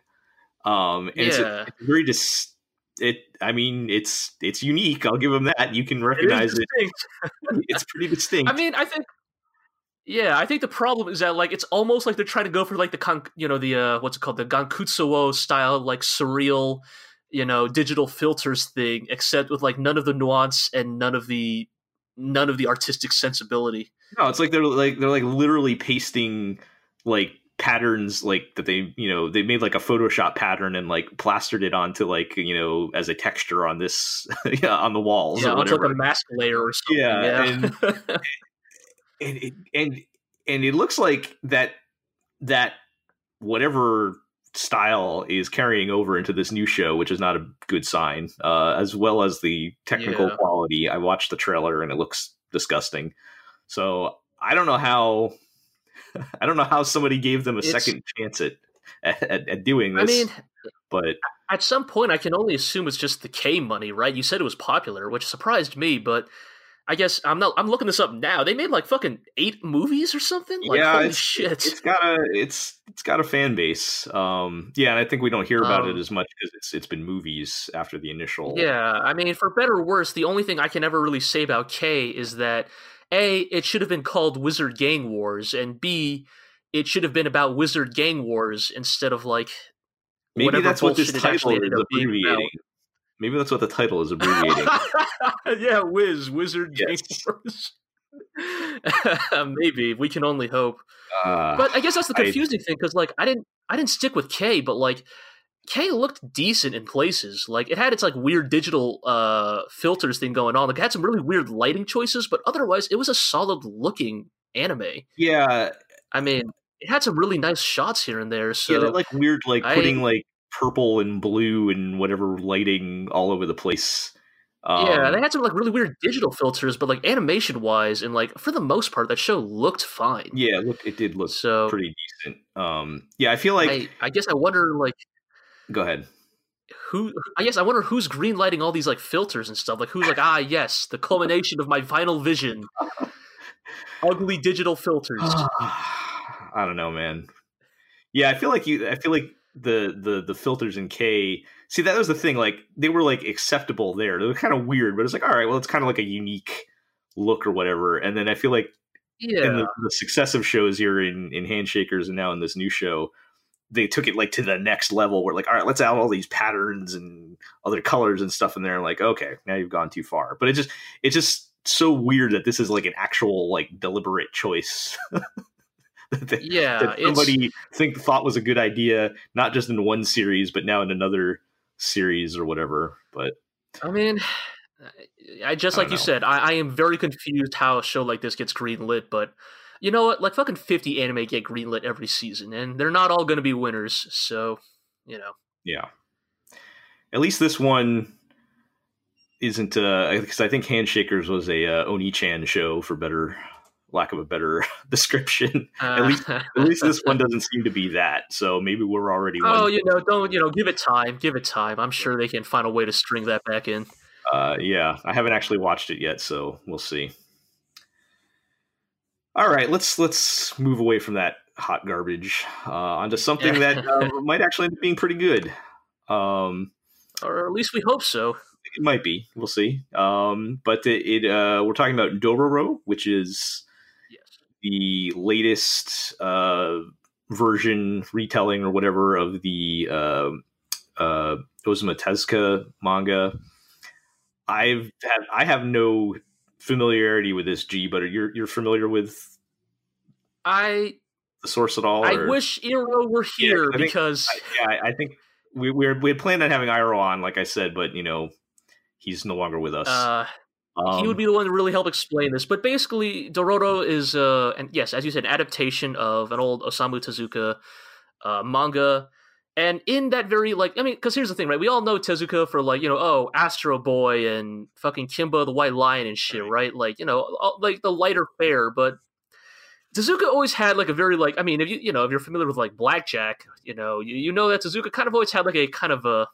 um and it's, Yeah. it's very dis it i mean it's it's unique i'll give them that you can recognize it, distinct. it's pretty distinct I mean, I think. Yeah, I think the problem is that like it's almost like they're trying to go for like the con- you know the uh what's it called the Gankutsuou style like surreal you know digital filters thing except with like none of the nuance and none of the none of the artistic sensibility. no it's like they're like they're like literally pasting like patterns like that they you know they made like a photoshop pattern and like plastered it onto like you know as a texture on this yeah, on the walls yeah, or whatever like a mask layer or something. Yeah, Yeah, and it and and it looks like that that whatever style is carrying over into this new show, which is not a good sign. Uh, as well as the technical Yeah. quality. I watched the trailer and it looks disgusting. So I don't know how. I don't know how somebody gave them a It's- second chance at, at at doing this. I mean, but at some point, I can only assume it's just the K money, right? You said it was popular, which surprised me, but I guess I'm not. I'm looking this up now. They made like fucking eight movies or something. Like, Yeah, holy it's- shit. It's got a it's it's got a fan base. Um, yeah, and I think we don't hear about Um, it as much because it's it's been movies after the initial. Yeah, I mean, for better or worse, the only thing I can ever really say about K is that A, it should have been called Wizard Gang Wars, and B, it should have been about Wizard Gang Wars instead of like maybe that's what this title is ended up being about. abbreviating. Maybe that's what the title is abbreviating. yeah, Wiz, Wizard Yes. Gang Wars. Maybe we can only hope. uh, But I guess that's the I- confusing thing because like I didn't I didn't stick with K, but like K looked decent in places. Like it had its like weird digital uh filters thing going on. Like it had some really weird lighting choices, but otherwise it was a solid looking anime. yeah, I mean, it had some really nice shots here and there. So yeah, that like weird like I- putting like purple and blue and whatever lighting all over the place. Um, yeah, they had some like really weird digital filters, but like animation wise and like for the most part, that show looked fine. yeah, look, it did look So pretty decent. Um, yeah, I feel like. I, I guess I wonder like go ahead. who I guess I wonder who's greenlighting all these like filters and stuff. Like who's like, ah yes, the culmination of my final vision. Ugly digital filters. I don't know, man. Yeah, I feel like you. I feel like the the the filters in K. See, that was the thing. Like they were like acceptable there. They were kind of weird, but it's like all right. Well, it's kind of like a unique look or whatever. And then I feel like yeah. in the, the successive shows here in in Handshakers and now in this new show, they took it like to the next level. Where like all right, let's add all these patterns and other colors and stuff in there. Like okay, now you've gone too far. But it just it's just so weird that this is like an actual like deliberate choice. that, yeah, that it's, somebody think thought was a good idea, not just in one series, but now in another series or whatever. But I mean, I just I like don't you said, I, I am very confused how a show like this gets greenlit. But you know what? Like fucking fifty anime get greenlit every season, and they're not all going to be winners. So you know, yeah, at least this one isn't because I think Handshakers was a uh, Oni-chan show for better lack of a better description. At least- At least this one doesn't seem to be that. So maybe we're already Oh, you know, don't you know? Give it time. Give it time. I'm sure they can find a way to string that back in. Uh, yeah, I haven't actually watched it yet, so we'll see. All right, let's let's move away from that hot garbage uh, onto something that uh, might actually end up being pretty good. Um, or at least we hope so. it might be. We'll see. Um, but it, it uh, we're talking about Dororo, which is Yes. the latest uh, version, retelling or whatever of the uh, uh, Osamu Tezuka manga. I've had I have no familiarity with this G, but you're you're familiar with I the source at all? I or- wish Iro were Yeah, here I think- because I, yeah, I, I think we we, were, we had planned on having Iroh on, like I said, but you know he's no longer with us. uh, Um, he would be the one to really help explain this. But basically, Dororo is, uh, and yes, as you said, an adaptation of an old Osamu Tezuka uh, manga. And in that very, like, I mean, because here's the thing, right? We all know Tezuka for, like, you know, oh, Astro Boy and fucking Kimba the White Lion and shit, Right. right? Like, you know, all- like the lighter fare. But Tezuka always had, like, a very, like, I mean, if you, you know, if you're familiar with, like, Blackjack, you know, you, you know that Tezuka kind of always had, like, a kind of a,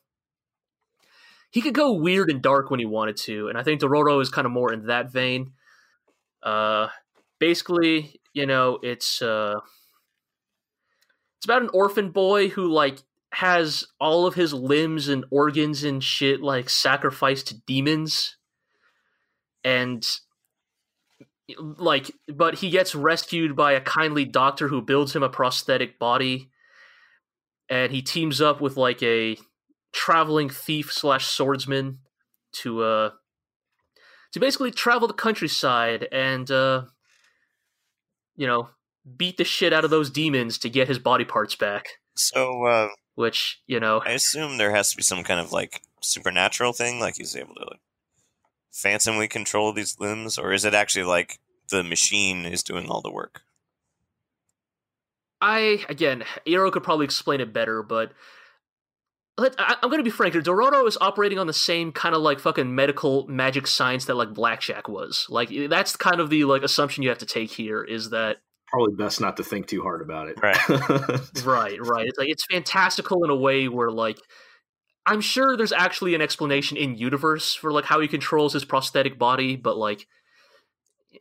he could go weird and dark when he wanted to, and I think Dororo is kind of more in that vein. Uh, basically, you know, it's uh, it's about an orphan boy who like has all of his limbs and organs and shit like sacrificed to demons, and like, but he gets rescued by a kindly doctor who builds him a prosthetic body, and he teams up with like a traveling thief slash swordsman to uh to basically travel the countryside and uh you know beat the shit out of those demons to get his body parts back. So uh, which you know I assume there has to be some kind of like supernatural thing, like he's able to like, phantomly control these limbs, or is it actually like the machine is doing all the work? i again Iro could probably explain it better but let, I, i'm gonna be frank here dororo is operating on the same kind of like fucking medical magic science that like blackjack was like that's kind of the like assumption you have to take here is that probably best not to think too hard about it. Right. right right it's like it's fantastical in a way where like i'm sure there's actually an explanation in universe for like how he controls his prosthetic body but like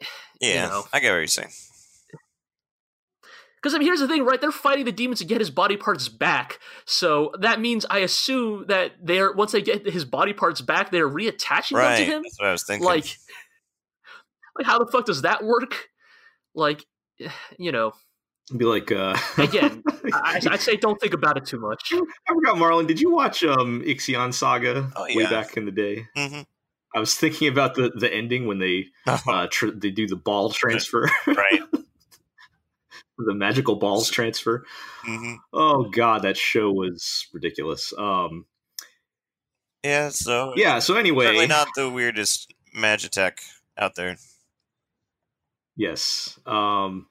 Yeah, know. I get what you're saying. Because I mean, here's the thing, right? They're fighting the demons to get his body parts back. So that means I assume that they're once they get his body parts back, they're reattaching them to him. that's what I was thinking. Like, like how the fuck does that work? Like, you know, Be like, uh, again, I, I say don't think about it too much. I forgot, Marlin. Did you watch um, Ixion Saga Oh, way back in the day? hmm I was thinking about the the ending when they uh, tr- they do the ball transfer, right. the magical balls transfer. hmm Oh god, that show was ridiculous. Um, Yeah. So yeah. So anyway, certainly not the weirdest Magitech out there. Yes. Um,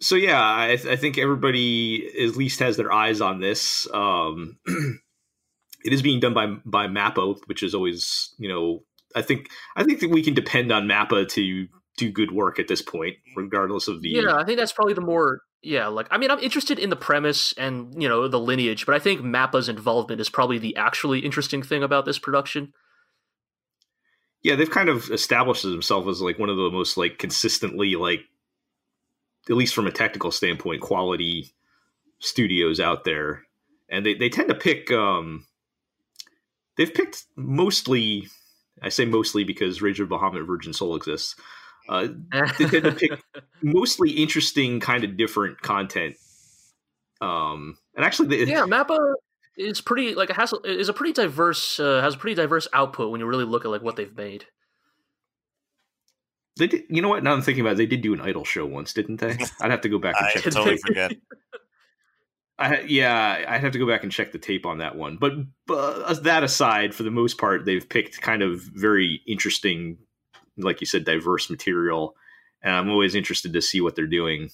so yeah, I, I think everybody at least has their eyes on this. Um, it is being done by by Mappa, which is always you know I think I think that we can depend on Mappa to do good work at this point, regardless of the Yeah, I think that's probably the more yeah, like I mean I'm interested in the premise and, you know, the lineage, but I think Mappa's involvement is probably the actually interesting thing about this production. Yeah they've kind of established themselves as like one of the most like consistently like at least from a technical standpoint quality studios out there. And they, they tend to pick um they've picked mostly i say mostly because rage of bahamut virgin soul exists uh they tend to pick mostly interesting kind of different content um and actually they, yeah, Mappa is pretty like it has is a pretty diverse uh, has a pretty diverse output when you really look at like what they've made. they did you know what now i'm thinking about it they did do an idol show once didn't they i'd have to go back and check Did totally they? forget. I yeah, I'd have to go back and check the tape on that one. But, but that aside, for the most part, they've picked kind of very interesting, like you said, diverse material, and I'm always interested to see what they're doing.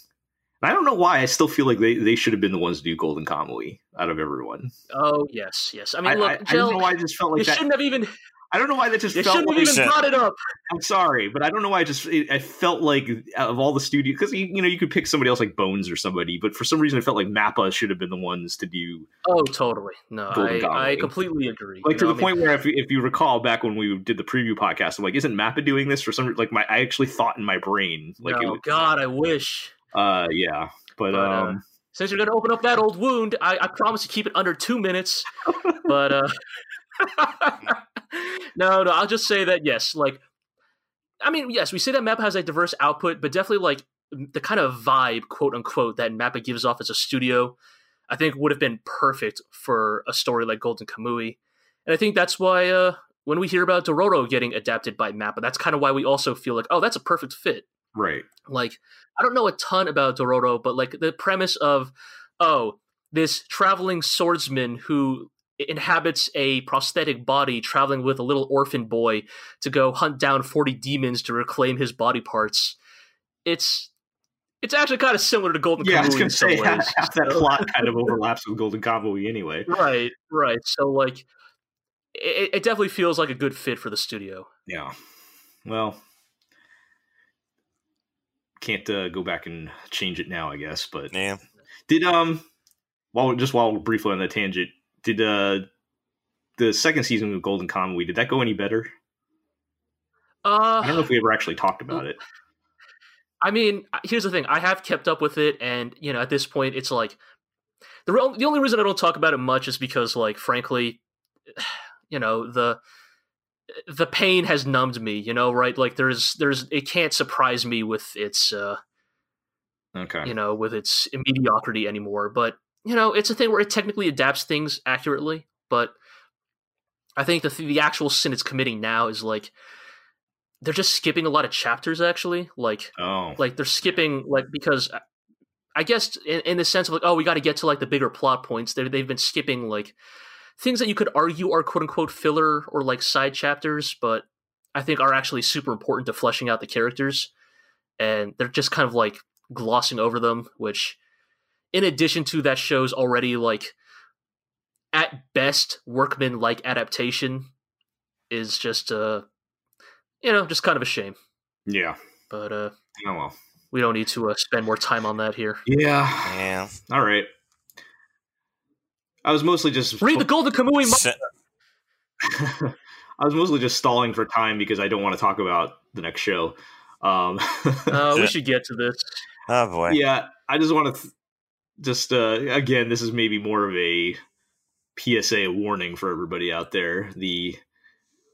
And I don't know why. I still feel like they, they should have been the ones to do Golden Kamui out of everyone. Oh yes, yes. I I, mean, look, I, I don't know why I just felt you like that. shouldn't have even I don't know why that just you felt shouldn't like. have even Shit. brought it up. I'm sorry, but I don't know why I just it, I felt like out of all the studios because you, you know you could pick somebody else like Bones or somebody, but for some reason I felt like Mappa should have been the ones to do Oh, totally. No, I, I completely agree. like You to know, the I mean, point where if, if you recall back when we did the preview podcast i'm like isn't mappa doing this for some like my i actually thought in my brain like oh was- God, I wish. Uh yeah but, But, uh, um Since you're to open up that old wound, I, I promise to keep it under two minutes. but uh, no, no, I'll just say that yes, like, I mean, yes, we say that Mappa has a diverse output, but definitely like the kind of vibe, quote unquote, that Mappa gives off as a studio, I think would have been perfect for a story like Golden Kamui, and I think that's why uh, when we hear about Dororo getting adapted by Mappa, that's kind of why we also feel like, oh, that's a perfect fit right like I don't know a ton about Dororo, but like the premise of oh, this traveling swordsman who inhabits a prosthetic body traveling with a little orphan boy to go hunt down 40 demons to reclaim his body parts. It's it's actually kind of similar to Golden yeah i was Kamuy gonna some say ways. half that plot kind of overlaps with golden kamui anyway Right, right. So like it, it definitely feels like a good fit for the studio. yeah well can't uh, go back and change it now i guess but Yeah. did um while just while we're briefly on that tangent did uh the second season of golden kamui did that go any better Uh i don't know if we ever actually talked about it I mean, here's the thing. I have kept up with it, and you know, at this point, it's like the real, the only reason I don't talk about it much is because, like, frankly, you know, the the pain has numbed me. You know, right? Like, there's there's it can't surprise me with its uh, okay you know with its mediocrity anymore. But you know, it's a thing where it technically adapts things accurately, but I think the the actual sin it's committing now is like they're just skipping a lot of chapters. Actually, like oh like they're skipping like because I guess in, in the sense of like oh we got to get to like the bigger plot points they they've been skipping like things that you could argue are quote unquote filler or like side chapters but I think are actually super important to fleshing out the characters. And they're just kind of like glossing over them which in addition to that show's already like at best workman like adaptation is just uh you know just kind of a shame. Yeah. But uh oh well. we don't need to uh, spend more time on that here. yeah. Yeah. all right i was mostly just Read the Golden Kamui. Mo- Se- I was mostly just stalling for time because I don't want to talk about the next show. Um, Uh, we should get to this. Oh boy. yeah, I just want to th- just uh, again, this is maybe more of a PSA warning for everybody out there. The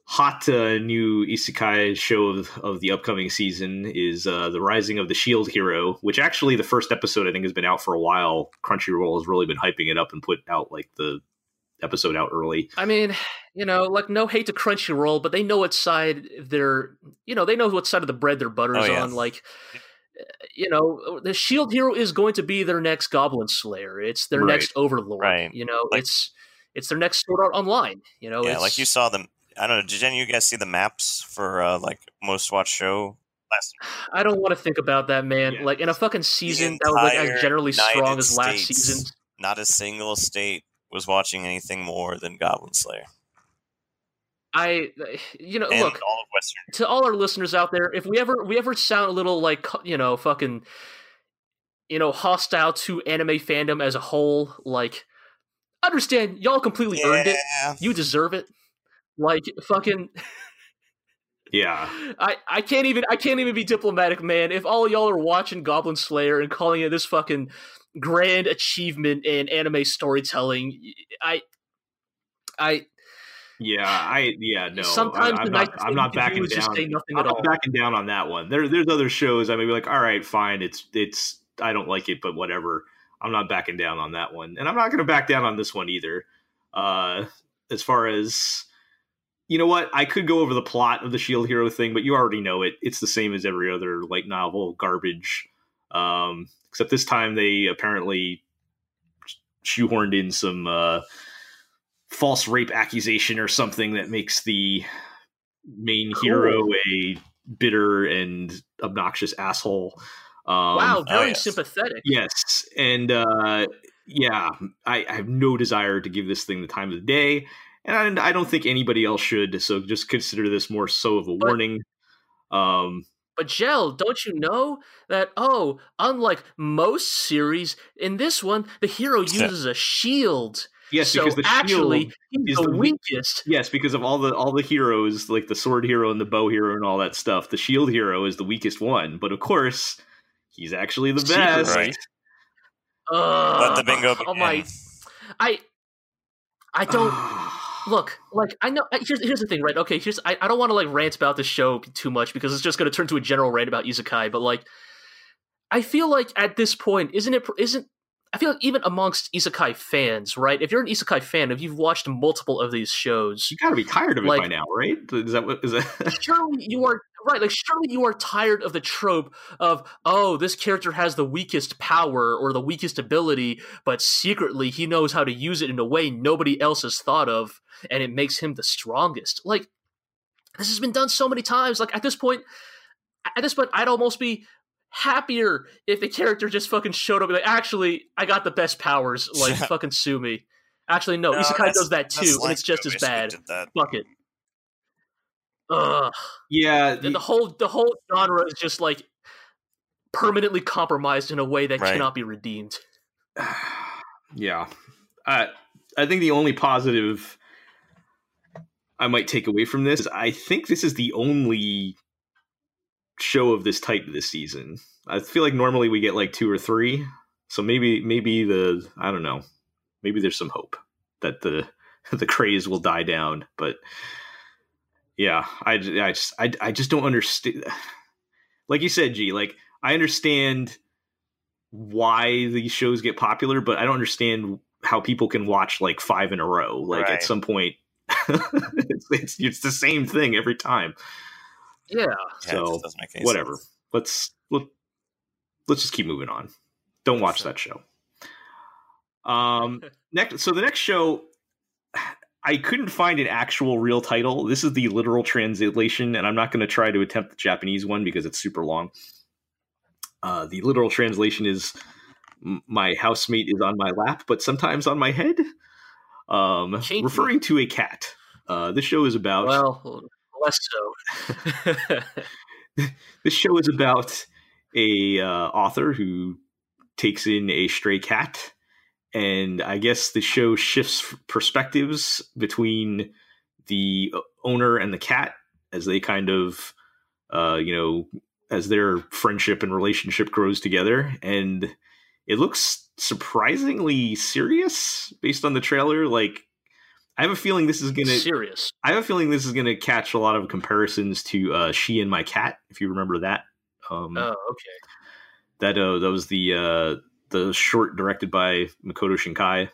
hot uh, new isekai show of, of the upcoming season is uh, the Rising of the Shield Hero, which actually the first episode I think has been out for a while. Crunchyroll has really been hyping it up and put out like the episode out early. I mean, you know, like no hate to Crunchyroll, but they know what side they're, you know, they know what side of the bread their butter's Oh, yeah. on. Like, you know, the Shield Hero is going to be their next Goblin Slayer. It's their Right. next Overlord. Right. You know, Like- it's it's their next Sword Art Online. You know, yeah, it's, like you saw them. I don't know. Did any of you guys see the maps for uh, like most watched show last? I don't want to think about that, man. Yeah. Like in a fucking season that was like as generally strong United as last season. Not a single state was watching anything more than Goblin Slayer. I, you know, And look, all of Western. to all our listeners out there, if we ever we ever sound a little like you know fucking you know hostile to anime fandom as a whole, like understand y'all completely earned it. You deserve it. Like fucking Yeah, I, I can't even I can't even be diplomatic, man. If all y'all are watching Goblin Slayer and calling it this fucking grand achievement in anime storytelling, I I yeah, I yeah no. sometimes I, am not. I'm not do backing down. I'm not all. backing down on that one. There, there's other shows. I may be like, all right, fine. It's it's. I don't like it, but whatever. I'm not backing down on that one, and I'm not going to back down on this one either. Uh, as far as you know, what I could go over the plot of the Shield Hero thing, but you already know it. It's the same as every other light novel garbage. Um, except this time they apparently shoehorned in some uh, false rape accusation or something that makes the main hero a bitter and obnoxious asshole. Um, wow, oh, very yes. sympathetic. Yes, and uh, yeah, I, I have no desire to give this thing the time of the day, and I, I don't think anybody else should. So just consider this more so of a But- warning. Um, But Jel, don't you know that oh, unlike most series, in this one the hero uses a shield. yes, so because the actually shield. he's is the, the weakest. Yes, because of all the all the heroes, like the sword hero and the bow hero and all that stuff, the shield hero is the weakest one. But of course, he's actually the Secretly. best. Right. Ugh, Let the bingo Oh begin. my! I I don't look like I know. Here's here's the thing, right? Okay, here's I, I don't want to like rant about this show too much because it's just going to turn to a general rant about isekai. But like, I feel like at this point, isn't it? Isn't I feel like even amongst isekai fans, right? If you're an isekai fan, if you've watched multiple of these shows, You got to be tired of it Like- by now, right? Is that what is that? surely you are right like surely you are tired of the trope of oh this character has the weakest power or the weakest ability but secretly he knows how to use it in a way nobody else has thought of and it makes him the strongest. Like this has been done so many times. Like at this point at this point i'd almost be happier if the character just fucking showed up and like actually i got the best powers. Like fucking sue me. Actually no, No, isekai does that too and it's just as bad. fuck it. Ugh. Yeah, the, the whole the whole genre is just like permanently compromised in a way that Right. cannot be redeemed. yeah. I I think the only positive I might take away from this is I think this is the only show of this type this season. I feel like normally we get like two or three, so maybe maybe the I don't know, maybe there's some hope that the the craze will die down, but yeah, I, I just I, I just don't understand. Like you said, Gee, like I understand why these shows get popular, but I don't understand how people can watch like five in a row. Like Right. at some point, it's, it's it's the same thing every time. Yeah, Yeah, it So, just doesn't make any Whatever. sense. Let's let, let's just keep moving on. Don't watch that show. Um, next, so the next show, I couldn't find an actual real title. This is the literal translation, and I'm not going to try to attempt the Japanese one because it's super long. Uh, the literal translation is "My housemate is on my lap, but sometimes on my head," um, referring to a cat. Uh, this show is about well, less so. this show is about a uh, author who takes in a stray cat and i guess the show shifts perspectives between the owner and the cat as they kind of uh, you know as their friendship and relationship grows together, and it looks surprisingly serious based on the trailer. Like, I have a feeling this is gonna serious. I have a feeling this is gonna catch a lot of comparisons to uh, She and My Cat, if you remember that. Um, Oh, okay. that uh, that was the uh, the short directed by Makoto Shinkai,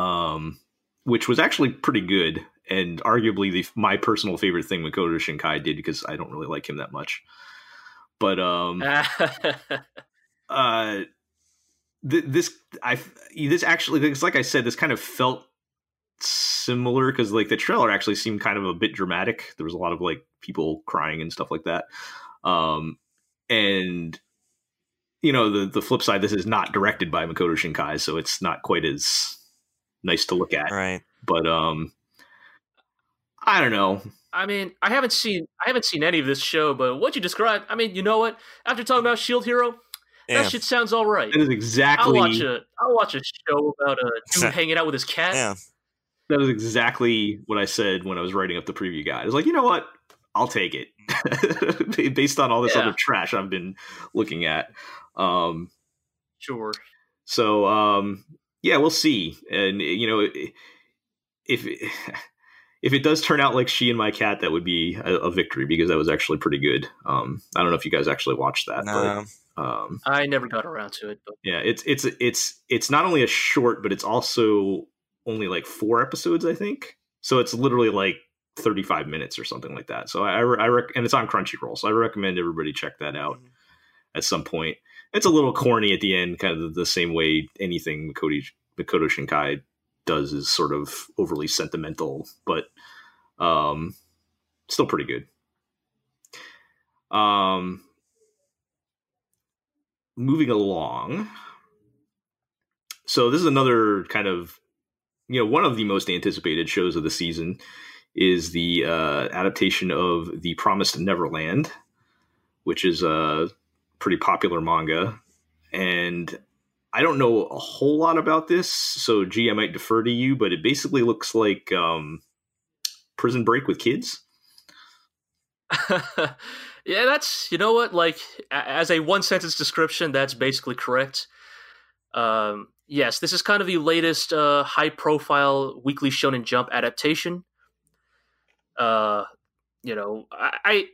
um, which was actually pretty good and arguably the my personal favorite thing Makoto Shinkai did because I don't really like him that much. But um, uh, th- this I this actually it's like I said this kind of felt similar because like the trailer actually seemed kind of a bit dramatic. There was a lot of like people crying and stuff like that. Um, and you know the the flip side, this is not directed by Makoto Shinkai, so it's not quite as nice to look at. Right. But um, I don't know. I mean, I haven't seen I haven't seen any of this show, but what you described, I mean, you know what? After talking about Shield Hero, Yeah. that shit sounds all right. That is exactly. I'll exactly watch a I'll watch a show about a dude Exact- hanging out with his cat. Yeah. that is exactly what I said when I was writing up the preview guide. I was like, you know what? I'll take it based on all this Yeah. other trash I've been looking at. Um, Sure. so um, yeah, we'll see. And you know, if if it does turn out like she and my cat, that would be a, a victory because that was actually pretty good. Um, I don't know if you guys actually watched that, No. but um, I never got around to it, but yeah, it's it's it's it's not only a short, but it's also only like four episodes, I think. So it's literally like 35 minutes or something like that. So I, I, I rec- and it's on Crunchyroll, so I recommend everybody check that out at some point. It's a little corny at the end, kind of the same way anything Makoto, Makoto Shinkai does is sort of overly sentimental, but um, still pretty good. Um, moving along. So this is another kind of, you know, one of the most anticipated shows of the season is the uh, adaptation of The Promised Neverland, which is a pretty popular manga. And I don't know a whole lot about this, so gee, I might defer to you, but it basically looks like um, Prison Break with kids. yeah, that's you know what, like as a one sentence description, that's basically correct. Um, yes, this is kind of the latest uh, high profile Weekly Shonen Jump adaptation. Uh, you know, I, I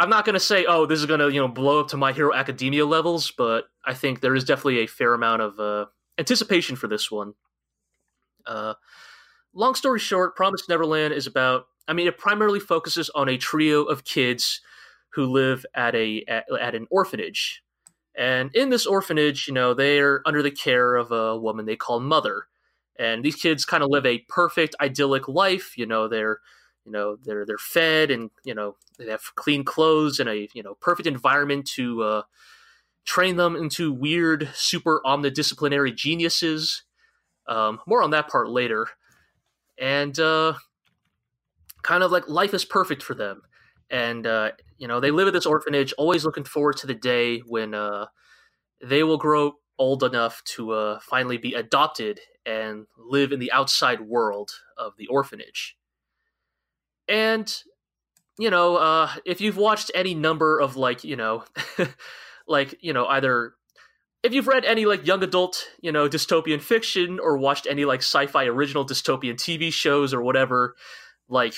I'm not gonna say, oh, this is gonna you know blow up to My Hero Academia levels, but I think there is definitely a fair amount of uh, anticipation for this one. Uh, long story short, Promised Neverland is about. I mean, it primarily focuses on a trio of kids who live at a at, at an orphanage, and in this orphanage, you know, they're under the care of a woman they call Mother, and these kids kind of live a perfect, idyllic life. You know, they're you know they're they're fed and you know they have clean clothes and a you know perfect environment to uh, train them into weird super omnidisciplinary geniuses. Um, more on that part later. And uh, kind of like life is perfect for them. And uh, you know they live at this orphanage always looking forward to the day when uh, they will grow old enough to uh, finally be adopted and live in the outside world of the orphanage. And you know uh if you've watched any number of like you know like you know either if you've read any like young adult you know dystopian fiction or watched any like sci-fi original dystopian tv shows or whatever like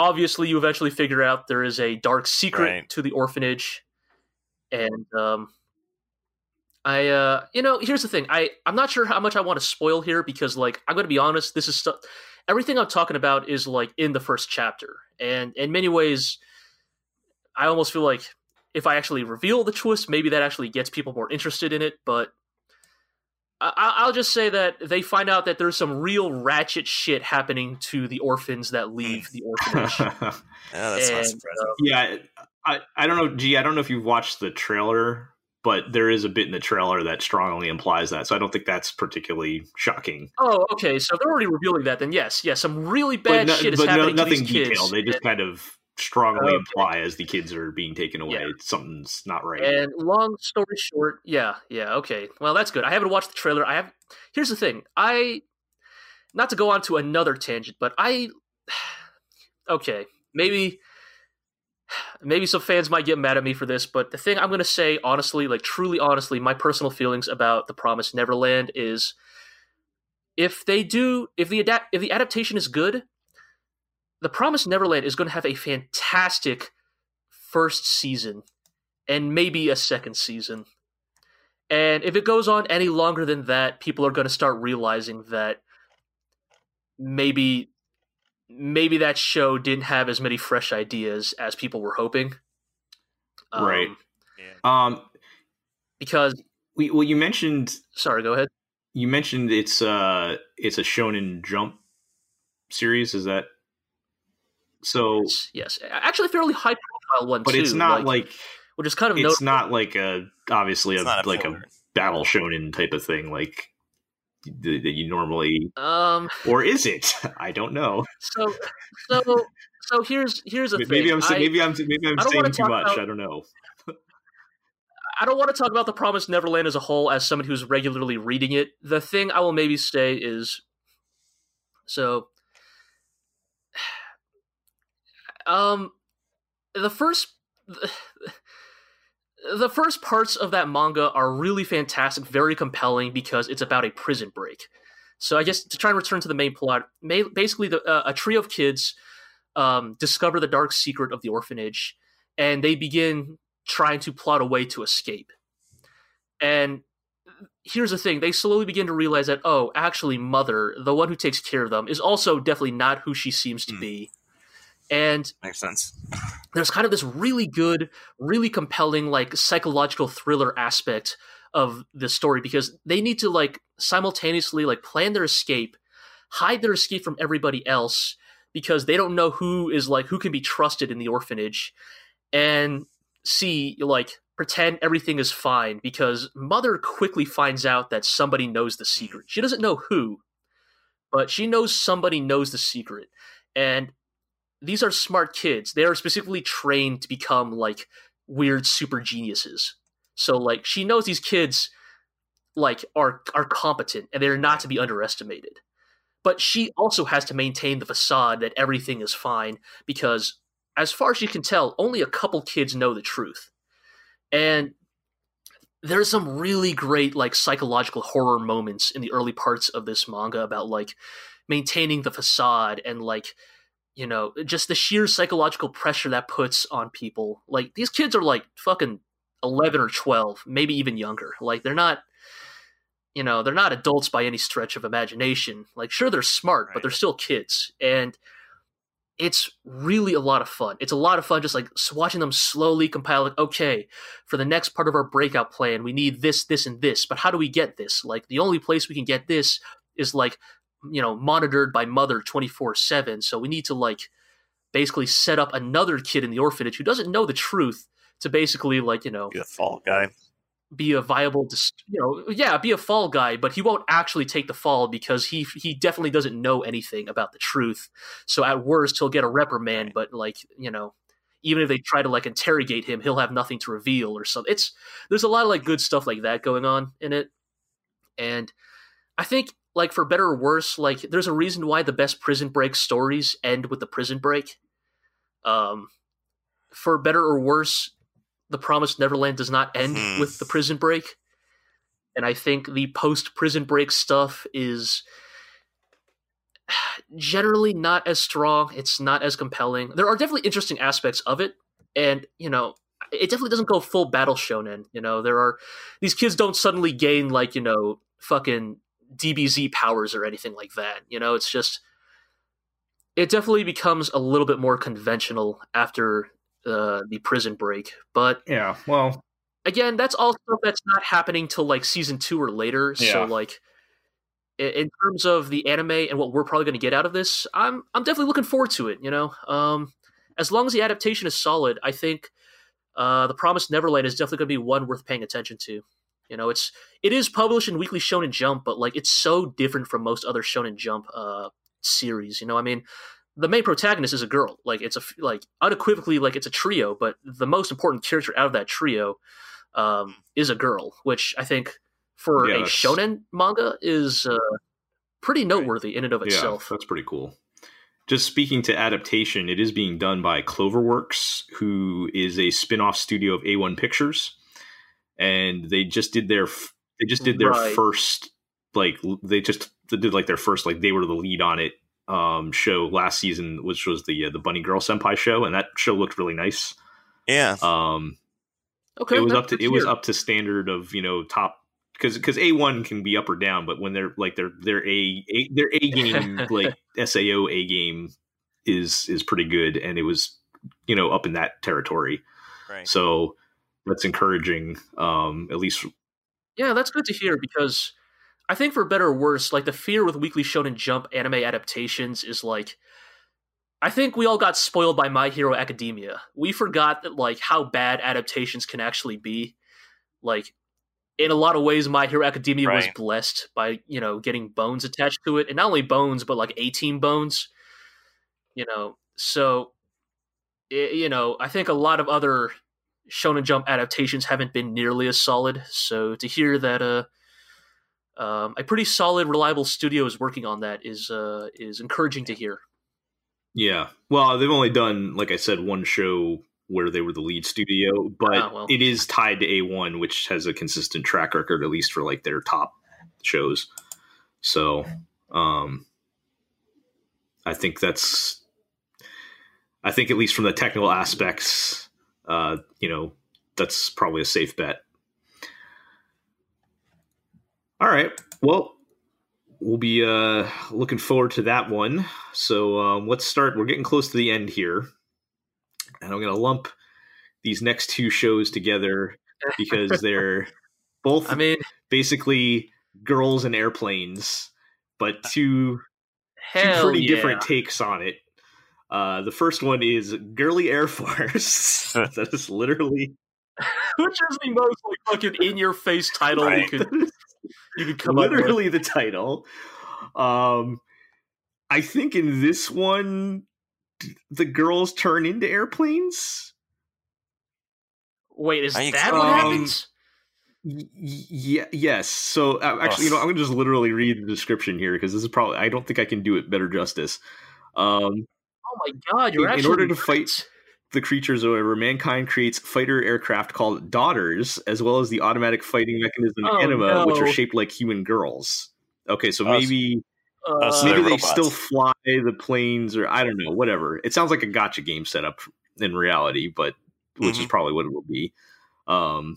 obviously you eventually figure out there is a dark secret Right. to the orphanage. And um I uh you know here's the thing. I I'm not sure how much I want to spoil here because like I'm going to be honest this is stuff everything I'm talking about is like in the first chapter. And in many ways I almost feel like if I actually reveal the twist maybe that actually gets people more interested in it. But I- I- I'll just say that they find out that there's some real ratchet shit happening to the orphans that leave the orphanage. Yeah, that's not And, surprising. Um, yeah, I, I don't know. Gee, I don't know if you've watched the trailer, but there is a bit in the trailer that strongly implies that. So I don't think that's particularly shocking. oh, okay. So they're already revealing that. Then yes, yes, some really bad no- shit is but no- happening to nothing these kids. detailed. They just kind of strongly Okay. imply as the kids are being taken away, Yeah. something's not right. And long story short, yeah, yeah, okay. Well, that's good. I haven't watched the trailer. I have. Here's the thing. I, not to go on to another tangent, but I, okay, maybe. maybe some fans might get mad at me for this, but the thing I'm going to say honestly, like truly honestly, my personal feelings about The Promised Neverland is if they do if the adapt if the adaptation is good, The Promised Neverland is going to have a fantastic first season and maybe a second season. And if it goes on any longer than that, people are going to start realizing that maybe maybe that show didn't have as many fresh ideas as people were hoping. Um, Right. Yeah. Um, Because we, well, you mentioned sorry, go ahead. you mentioned it's uh it's a Shonen Jump series. Is that so? Yes, yes. Actually, fairly high profile one But too. it's not like, which is kind of it's notable. not like a obviously a, It's not a like a filler. battle shonen type of thing like that you normally Um. or is it? I don't know. So so so here's here's the thing. Maybe I'm sa- I- maybe I'm maybe I'm saying too much. about- I don't know. I don't want to talk about the Promised Neverland as a whole as someone who's regularly reading it. The thing I will maybe say is so um the first the first parts of that manga are really fantastic, very compelling because it's about a prison break. So I guess to try and return to the main plot, basically the, uh, a trio of kids um, discover the dark secret of the orphanage, and they begin trying to plot a way to escape. And here's the thing: they slowly begin to realize that oh, actually, mother, the one who takes care of them, is also definitely not who she seems to Hmm. be. And Makes sense. there's kind of this really good, really compelling, like psychological thriller aspect of the story because they need to like simultaneously like plan their escape, hide their escape from everybody else because they don't know who is like who can be trusted in the orphanage, and see like pretend everything is fine because mother quickly finds out that somebody knows the secret. She doesn't know who, but she knows somebody knows the secret. And these are smart kids. They are specifically trained to become like weird super geniuses. So like she knows these kids like are are competent and they're not to be underestimated. But she also has to maintain the facade that everything is fine because as far as she can tell, only a couple kids know the truth. And there's some really great like psychological horror moments in the early parts of this manga about like maintaining the facade and like you know just the sheer psychological pressure that puts on people. Like these kids are like fucking 11 or 12 maybe even younger. Like they're not you know they're not adults by any stretch of imagination. Like sure they're smart but they're still kids. And it's really a lot of fun. It's a lot of fun just like watching them slowly compile like okay for the next part of our breakout plan we need this this and this but how do we get this? Like the only place we can get this is like you know monitored by mother 24/7 so we need to like basically set up another kid in the orphanage who doesn't know the truth to basically like you know Be the fall guy. be a viable dis- you know yeah be a fall guy but he won't actually take the fall because he he definitely doesn't know anything about the truth. So at worst he'll get a reprimand but like you know even if they try to like interrogate him he'll have nothing to reveal or something it's there's a lot of like good stuff like that going on in it. And i think like for better or worse like there's a reason why the best prison break stories end with the prison break. Um for better or worse the promised neverland does not end Hmm. with the prison break. And i think the post prison break stuff is generally not as strong. It's not as compelling. There are definitely interesting aspects of it. And you know it definitely doesn't go full battle shonen you know? There are these kids don't suddenly gain like you know fucking dbz powers or anything like that you know it's just it definitely becomes a little bit more conventional after uh, the prison break but Yeah. Well, again, that's all stuff that's not happening till like season two or later. So like, in terms of the anime and what we're probably going to get out of this, I'm I'm definitely looking forward to it. You know, um, as long as the adaptation is solid, I think uh, the Promised Neverland is definitely going to be one worth paying attention to. You know, it's it is published in Weekly Shonen Jump, but like it's so different from most other Shonen Jump uh, series. You know, I mean, the main protagonist is a girl. Like it's a like unequivocally like it's a trio, but the most important character out of that trio um, is a girl, which I think for Yeah, a that's- shonen manga is uh, pretty noteworthy in and of yeah, itself. that's pretty cool. just speaking to adaptation, it is being done by Cloverworks, who is a spin-off studio of A1 Pictures, and they just did their they just did their Right. first like they just did like their first like they were the lead on it um show last season, which was the uh, the Bunny Girl Senpai show, and that show looked really nice. Yeah. Um, Okay, it was up to good it was up to standard of you know top because because A1 can be up or down, but when they're like their their a, a their a game like Sao a game is is pretty good, and it was you know up in that territory. Right. So that's encouraging. Um, at least Yeah, that's good to hear because I think for better or worse, like the fear with Weekly Shonen Jump anime adaptations is like I think we all got spoiled by My Hero Academia. We forgot that like how bad adaptations can actually be. Like in a lot of ways My Hero Academia was blessed by, you know, getting bones attached to it. And not only bones, but like 18 bones. You know, so i you know, I think a lot of other Shonen Jump adaptations haven't been nearly as solid. So to hear that uh, um, a pretty solid, reliable studio is working on that is uh, is encouraging to hear. yeah. Well, they've only done like I said one show where they were the lead studio, but Ah, well. it is tied to A1, which has a consistent track record at least for like their top shows. So, um, I think that's, I think at least from the technical aspects, uh, you know, that's probably a safe bet. All right. Well, we'll be uh, looking forward to that one. So um, let's start. We're getting close to the end here, and I'm going to lump these next two shows together because they're both I mean, basically girls and airplanes, but two two pretty yeah. different takes on it. Uh, the first one is Girly Air Force. that is literally Which is the most like fucking in your face title you could you could come up literally the title. Um, I think in this one, the girls turn into airplanes. Wait, is Are you that what kidding? happens? Y- y- yeah, yes. So uh, actually, you know, I'm gonna just literally read the description here because this is probably I don't think I can do it better justice. Um, Oh my god, you're In- in order to fight- the creatures, however, mankind creates fighter aircraft called daughters, as well as the automatic fighting mechanism Oh, anima, which are shaped like human girls. Okay, so maybe Uh, maybe they're they robots. still fly the planes, or I don't know, whatever. It sounds like a gacha game setup in reality, but which is Mhm. probably what it will be. Um,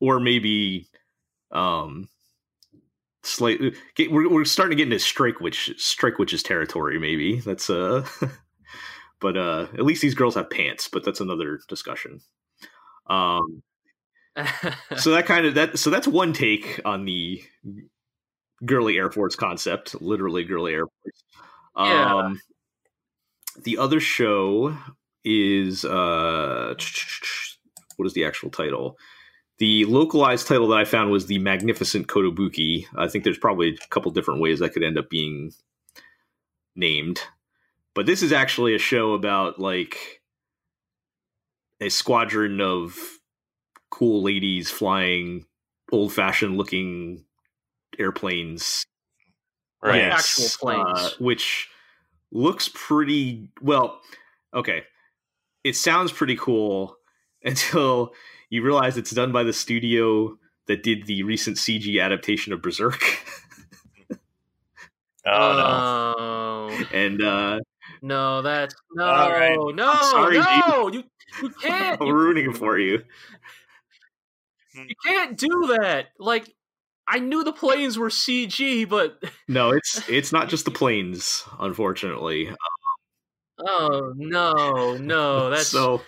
or maybe, um, slightly. We're we're starting to get into strike witch strike witches territory. Maybe that's uh, but uh, at least these girls have pants. But that's another discussion. Um, so that kind of that so that's one take on the girly air force concept literally girly air force Yeah. um the other show is uh what is the actual title the localized title that i found was the magnificent kotobuki i think there's probably a couple different ways that could end up being named but this is actually a show about like a squadron of cool ladies flying old fashioned looking airplanes. Like Right. actual planes. uh, which looks pretty well. Okay. It sounds pretty cool until you realize it's done by the studio that did the recent CG adaptation of Berserk. Oh no. Oh and uh, no, that's no, right. no, sorry, no. You you can't I'm you, ruining it for you. you hmm. can't do that. Like I knew the planes were CG, but No, it's it's not just the planes, unfortunately. Um, oh no, no, that's so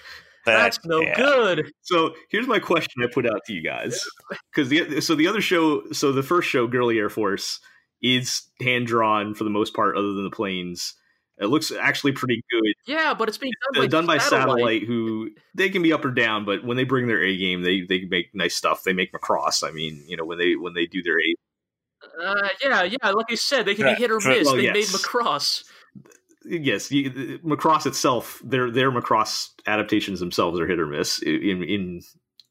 that's no yeah. good. So here's my question I put out to you guys, because the so the other show, so the first show, Girly Air Force, is hand drawn for the most part, other than the planes. It looks actually pretty good. Yeah, but it's being done Uh, by, done by satellite. satellite. who they can be up or down, but when they bring their A game, they they make nice stuff. They make Macross. I mean, you know, when they when they do their A, Uh, yeah, yeah. Like I said, they can Yeah, be hit or miss. well, they yes. made Macross. yes, you, Macross itself, their their Macross adaptations themselves are hit or miss in in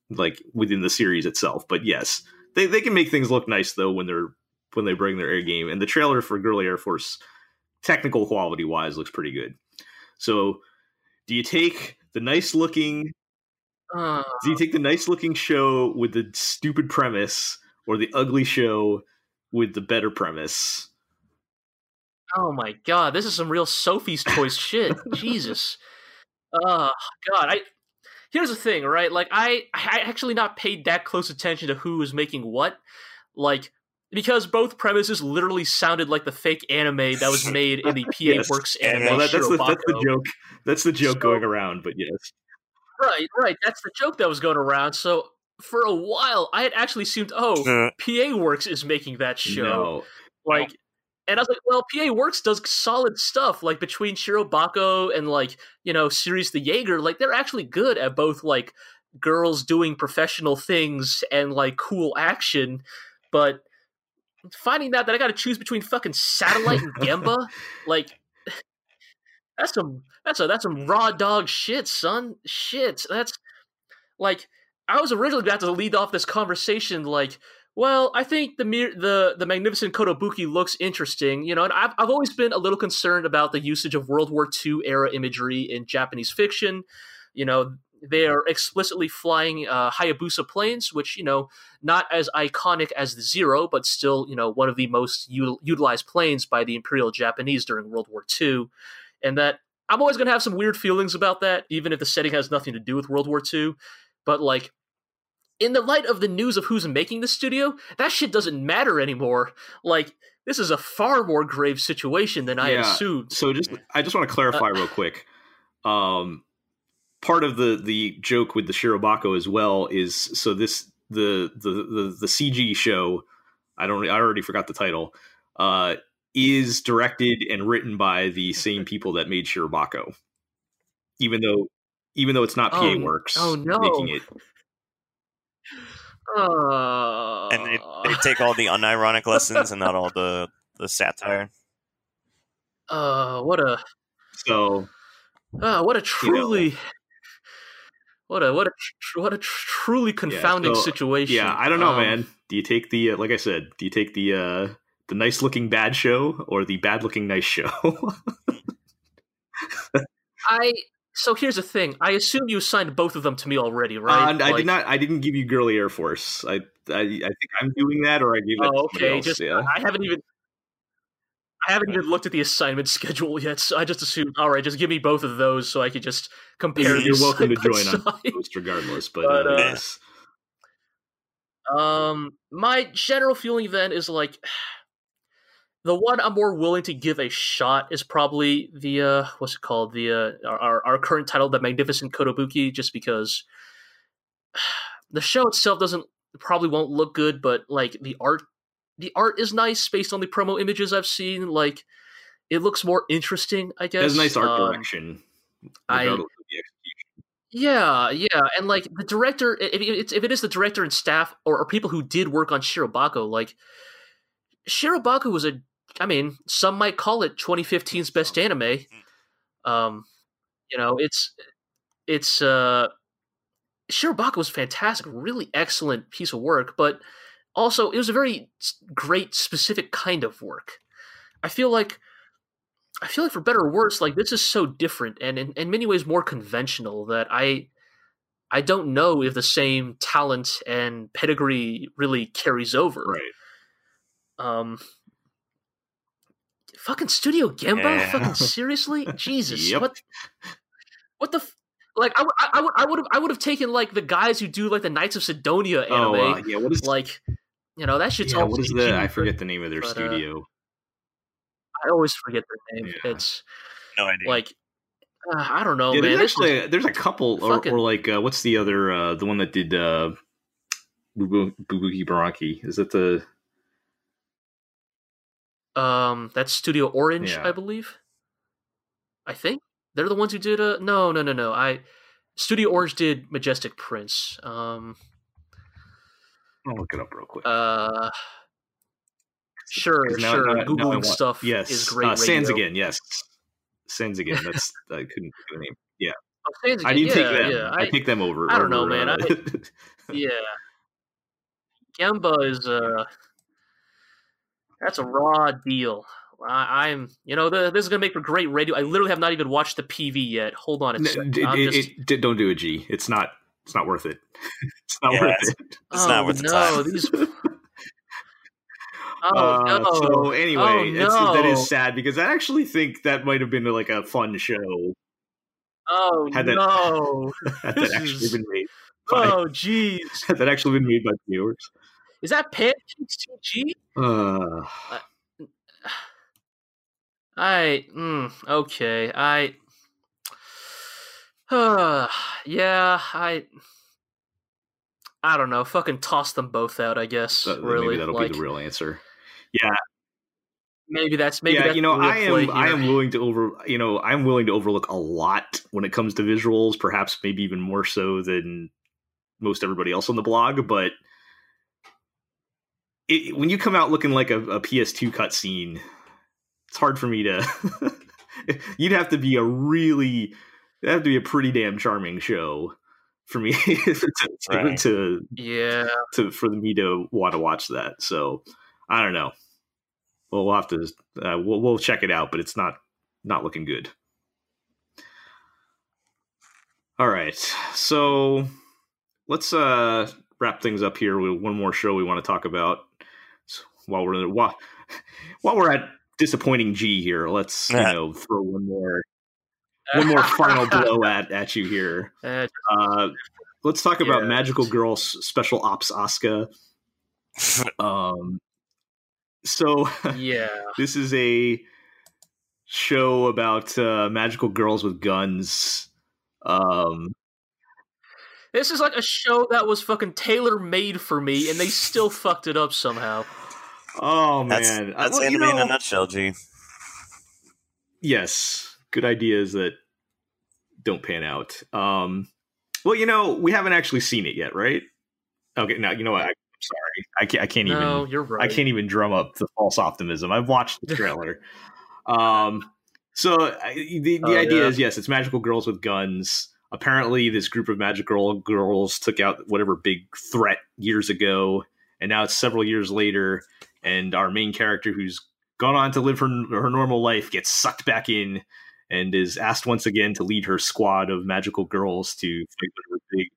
like within the series itself. But yes, they they can make things look nice though when they're when they bring their air game. And the trailer for Girly Air Force technical quality wise looks pretty good. So, do you take the nice looking? Uh, Do you take the nice looking show with the stupid premise, or the ugly show with the better premise? oh my god, this is some real Sophie's Choice shit. Jesus. Oh god, I. Here's the thing, right? Like I, I actually not paid that close attention to who was making what, like because both premises literally sounded like the fake anime that was made in the PA Yes. Works anime. Well, that, that's, the, that's the joke. That's the joke So- going around. But yes, Right, right. That's the joke that was going around. So for a while, I had actually assumed, oh, Uh, PA Works is making that show. no, Like, and I was like, well, PA Works does solid stuff. Like between Shirobako and like you know Sirius the Jaeger, like they're actually good at both like girls doing professional things and like cool action. But finding out that I got to choose between fucking Satellite and Gemba, like that's some that's a that's some raw dog shit, son. Shit, that's like I was originally about to lead off this conversation like, well, I think the the the magnificent Kotobuki looks interesting, you know, and I've I've always been a little concerned about the usage of World War II era imagery in Japanese fiction. You know, they are explicitly flying uh, Hayabusa planes, which you know, not as iconic as the Zero, but still, you know, one of the most util- utilized planes by the Imperial Japanese during World War II, and that I'm always going to have some weird feelings about that, even if the setting has nothing to do with World War II. But like, in the light of the news of who's making the studio, that shit doesn't matter anymore. Like, this is a far more grave situation than I Yeah. assumed. So just I just want to clarify real quick. Um, part of the the joke with the Shirobako as well is so this the the the, the CG show. I don't. I already forgot the title. Uh, is directed and written by the same people that made Shirobako. Even though, even though it's not PA Oh, Works oh, no. making it. Uh, and they, they take all the unironic lessons and not all the the satire. uh, what a So uh, what a You know. What a what a tr- what a tr- truly confounding so, situation. yeah, I don't know, Um, man. Do you take the uh, like I said? Do you take the uh, the nice looking bad show or the bad looking nice show? I so here's the thing. I assume you assigned both of them to me already, right? Uh, I Like- did not. I didn't give you Girly Air Force. I, I I think I'm doing that, or I gave Oh, okay. else. Just yeah. I haven't even I haven't even looked at the assignment schedule yet, so I just assumed, all right, just give me both of those so I could just compare. You're welcome to side join on side. post regardless, but, But, uh, uh, yes. Um, my general feeling then is like the one I'm more willing to give a shot is probably the uh, what's it called the uh, our- our our current title, the Magnificent Kotobuki, just because the show itself doesn't probably won't look good, but like the art, the art is nice based on the promo images I've seen. Like it looks more interesting, I It guess. has nice art Um, direction. I- regardless of the execution. Yeah, yeah, and like the director, if it's if it is the director and staff or, or people who did work on Shirobako, like Shirobako was a, I mean, some might call it 2015's best anime. Um, you know, it's it's uh, Shirobako was fantastic, really excellent piece of work, but also it was a very great specific kind of work. I feel like I feel like for better or worse, like this is so different and in, in many ways more conventional that I I don't know if the same talent and pedigree really carries over. Right. Um fucking Studio Gemba? Yeah. Fucking seriously? Jesus. Yep. What what the f- like I, would- I would I would have I would have taken like the guys who do like the Knights of Sidonia anime. Oh, uh, yeah. What is like you know, that shit's yeah, what is the? I forget the name of their but, uh, studio. I always forget their name. Yeah. It's No idea. like uh, I don't know, yeah, man. there's This is- actually there's a couple, or, or like uh, what's the other? Uh, the one that did uh, Bubu- Bubuki Buranki. Is that the? Um, that's Studio Orange, Yeah. I believe. I think they're the ones who did. Uh, no, no, no, no. I Studio Orange did Majestic Prince. Um, I'll look it up real quick. uh, sure, now- sure. now- now Googling want- stuff yes, is great. Uh, Sanzigen. Yes, Sanzigen. That's I couldn't the name. Oh, Sands I do yeah, take them. yeah. I, I, take them over. I don't know, man. uh, yeah. Gemba is uh, that's a raw deal. I, I'm, you know, the, this is gonna make for great radio. I literally have not even watched the PV yet. Hold on a N- second. it- I'm it- just- it- don't do a G. It's not. It's not worth it. it's not Yeah, worth it's- it. It's oh, not worth the no, time. These. Oh Uh! So anyway, Oh, it's, that no. is sad because I actually think that might have been like a fun show Oh had that- no! had that actually been made. By, Oh jeez! had that actually been made by viewers. Is that Pancakes 2G? Uh, I mm, okay. I uh, yeah, I I don't know. Fucking toss them both out, I guess. uh, really, maybe that'll like be the real answer. Yeah. Maybe that's maybe yeah, that's you know, I play am I am willing to over you know I'm willing to overlook a lot when it comes to visuals, perhaps maybe even more so than most everybody else on the blog. But it, when you come out looking like a, a PS2 cutscene, it's hard for me to. you'd have to be a really, it'd have to be a pretty damn charming show for me to, to, Right. to Yeah, to for me to want to watch that. So I don't know. Well, we'll have to uh, we'll we'll check it out, but it's not not looking good. All right, so let's uh wrap things up here with one more show we want to talk about. So while we're while, while we're at disappointing G here, let's you know throw one more one more final blow at at you here. Uh, Uh, let's talk about Yeah. Magical Girls Special Ops Asuka. Um, so yeah. this is a show about uh, magical girls with guns. Um, This is like a show that was fucking tailor made for me, and they still fucked it up somehow. oh That's, man, that's Well, you anime in a nutshell, G. yes, good ideas that don't pan out. Um, well, you know, we haven't actually seen it yet, right? Okay, now you know what? I, I'm sorry, I can't. I can't No, even. you're right. I can't even drum up the false optimism. I've watched the trailer. um, so I, the the Oh, idea yeah. is yes, it's magical girls with guns. Apparently, this group of magical girls took out whatever big threat years ago, and now it's several years later, and our main character, who's gone on to live her her normal life, gets sucked back in and is asked once again to lead her squad of magical girls to fight whatever big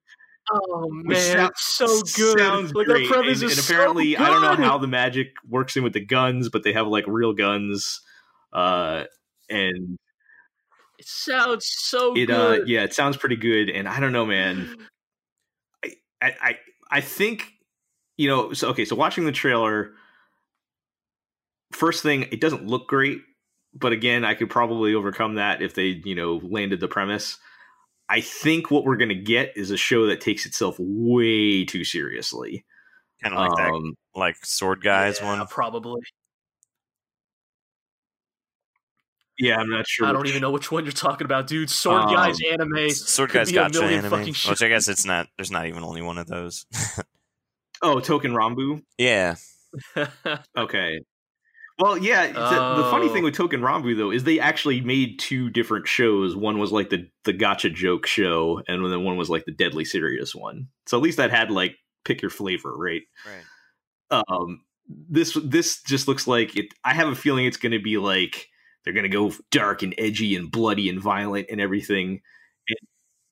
Oh man, sou- it's so good. Sounds like great. premise and, is and apparently, so I don't know how the magic works in with the guns, but they have like real guns. Uh, and It sounds so it, uh, good. yeah, it sounds pretty good. And I don't know, man. I, I, I think, you know, so okay, so watching the trailer, first thing, it doesn't look great, but again, I could probably overcome that if they, you know, landed the premise. I think what we're gonna get is a show that takes itself way too seriously. Kind of like that, Um, like Sword Guys Yeah, one. probably. yeah, I'm not sure. I don't even know which one you're talking about, dude. Sword Um, Guys anime. Sword Guys be a gacha million anime, fucking which I guess it's not. There's not even only one of those. Oh, Touken Ranbu. yeah, Okay. Well, yeah. The, the funny Oh. thing with Touken Ranbu though is they actually made two different shows. One was like the the gacha joke show, and then one was like the deadly serious one. So at least that had like pick your flavor, right? right. Um, this this just looks like it. I have a feeling it's going to be like they're going to go dark and edgy and bloody and violent and everything. And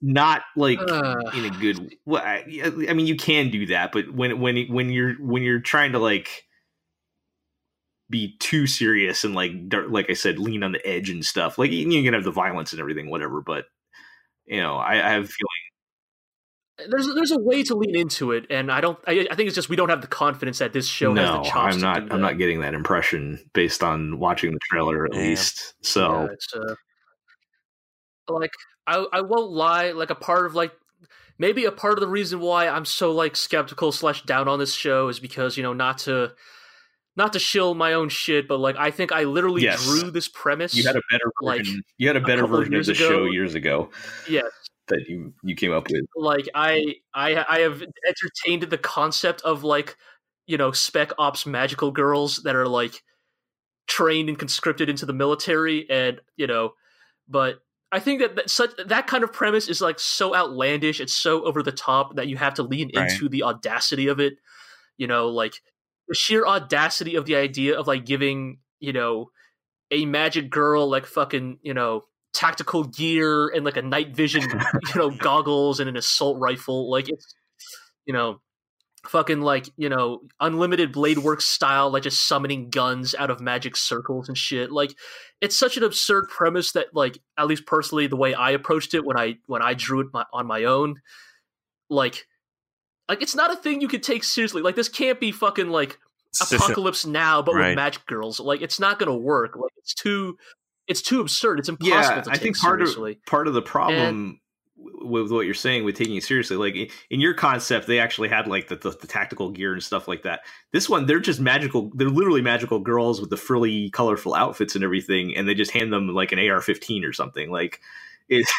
not like Uh, in a good well I, I mean you can do that but when when when you're when you're trying to like be too serious and like like I said lean on the edge and stuff like you can have the violence and everything whatever but you know I, I have a feeling there's there's a way to lean into it, and I don't. I, I think it's just we don't have the confidence that this show has no I'm to not I'm that. not getting that impression based on watching the trailer at least so Yeah, it's, uh, like I I won't lie. Like a part of like maybe a part of the reason why I'm so like skeptical slash down on this show is because you know not to not to shill my own shit, but like I think I literally Yes. drew this premise. you had a better like, version you had a a better of version of years the show years ago yeah, that you you came up with like I I I have entertained the concept of like you know spec ops magical girls that are like trained and conscripted into the military and you know but I think that, that such that kind of premise is like so outlandish it's so over the top that you have to lean Right. into the audacity of it you know like the sheer audacity of the idea of like giving you know a magic girl like fucking you know tactical gear and like a night vision you know goggles and an assault rifle like it's you know fucking like you know unlimited blade work style like just summoning guns out of magic circles and shit like it's such an absurd premise that like at least personally the way i approached it when i when i drew it my, on my own like like it's not a thing you could take seriously like this can't be fucking like apocalypse now but Right. with magic girls like it's not gonna work like it's too it's too absurd it's impossible yeah, to I think part seriously of part of the problem w with what you're saying with taking it seriously, like in your concept, they actually had like the, the, the tactical gear and stuff like that. This one, they're just magical. They're literally magical girls with the frilly, colorful outfits and everything, and they just hand them like an AR-15 or something. Like, it's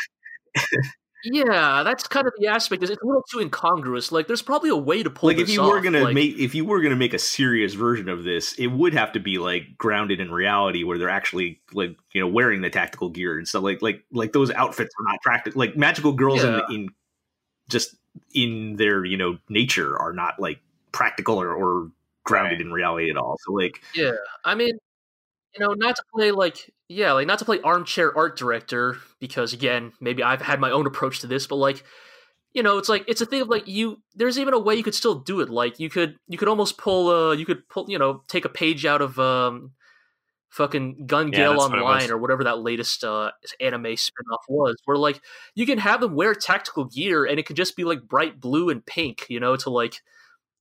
yeah that's kind of the aspect is it's a little too incongruous like there's probably a way to pull like if you were gonna like- make if you were gonna make a serious version of this, it would have to be like grounded in reality, where they're actually like you know wearing the tactical gear and stuff. Like like like those outfits are not practical. Like magical girls Yeah. in, in just in their you know nature are not like practical or, or grounded in reality at all. So like Yeah, I mean, you know, not to play like yeah, like not to play armchair art director because again, maybe I've had my own approach to this, but like you know, it's like it's a thing of like you. There's even a way you could still do it. Like you could you could almost pull uh you could pull you know take a page out of um fucking Gun Yeah, Gale what. Online or whatever that latest uh anime spinoff was, where like you can have them wear tactical gear and it could just be like bright blue and pink, you know, to like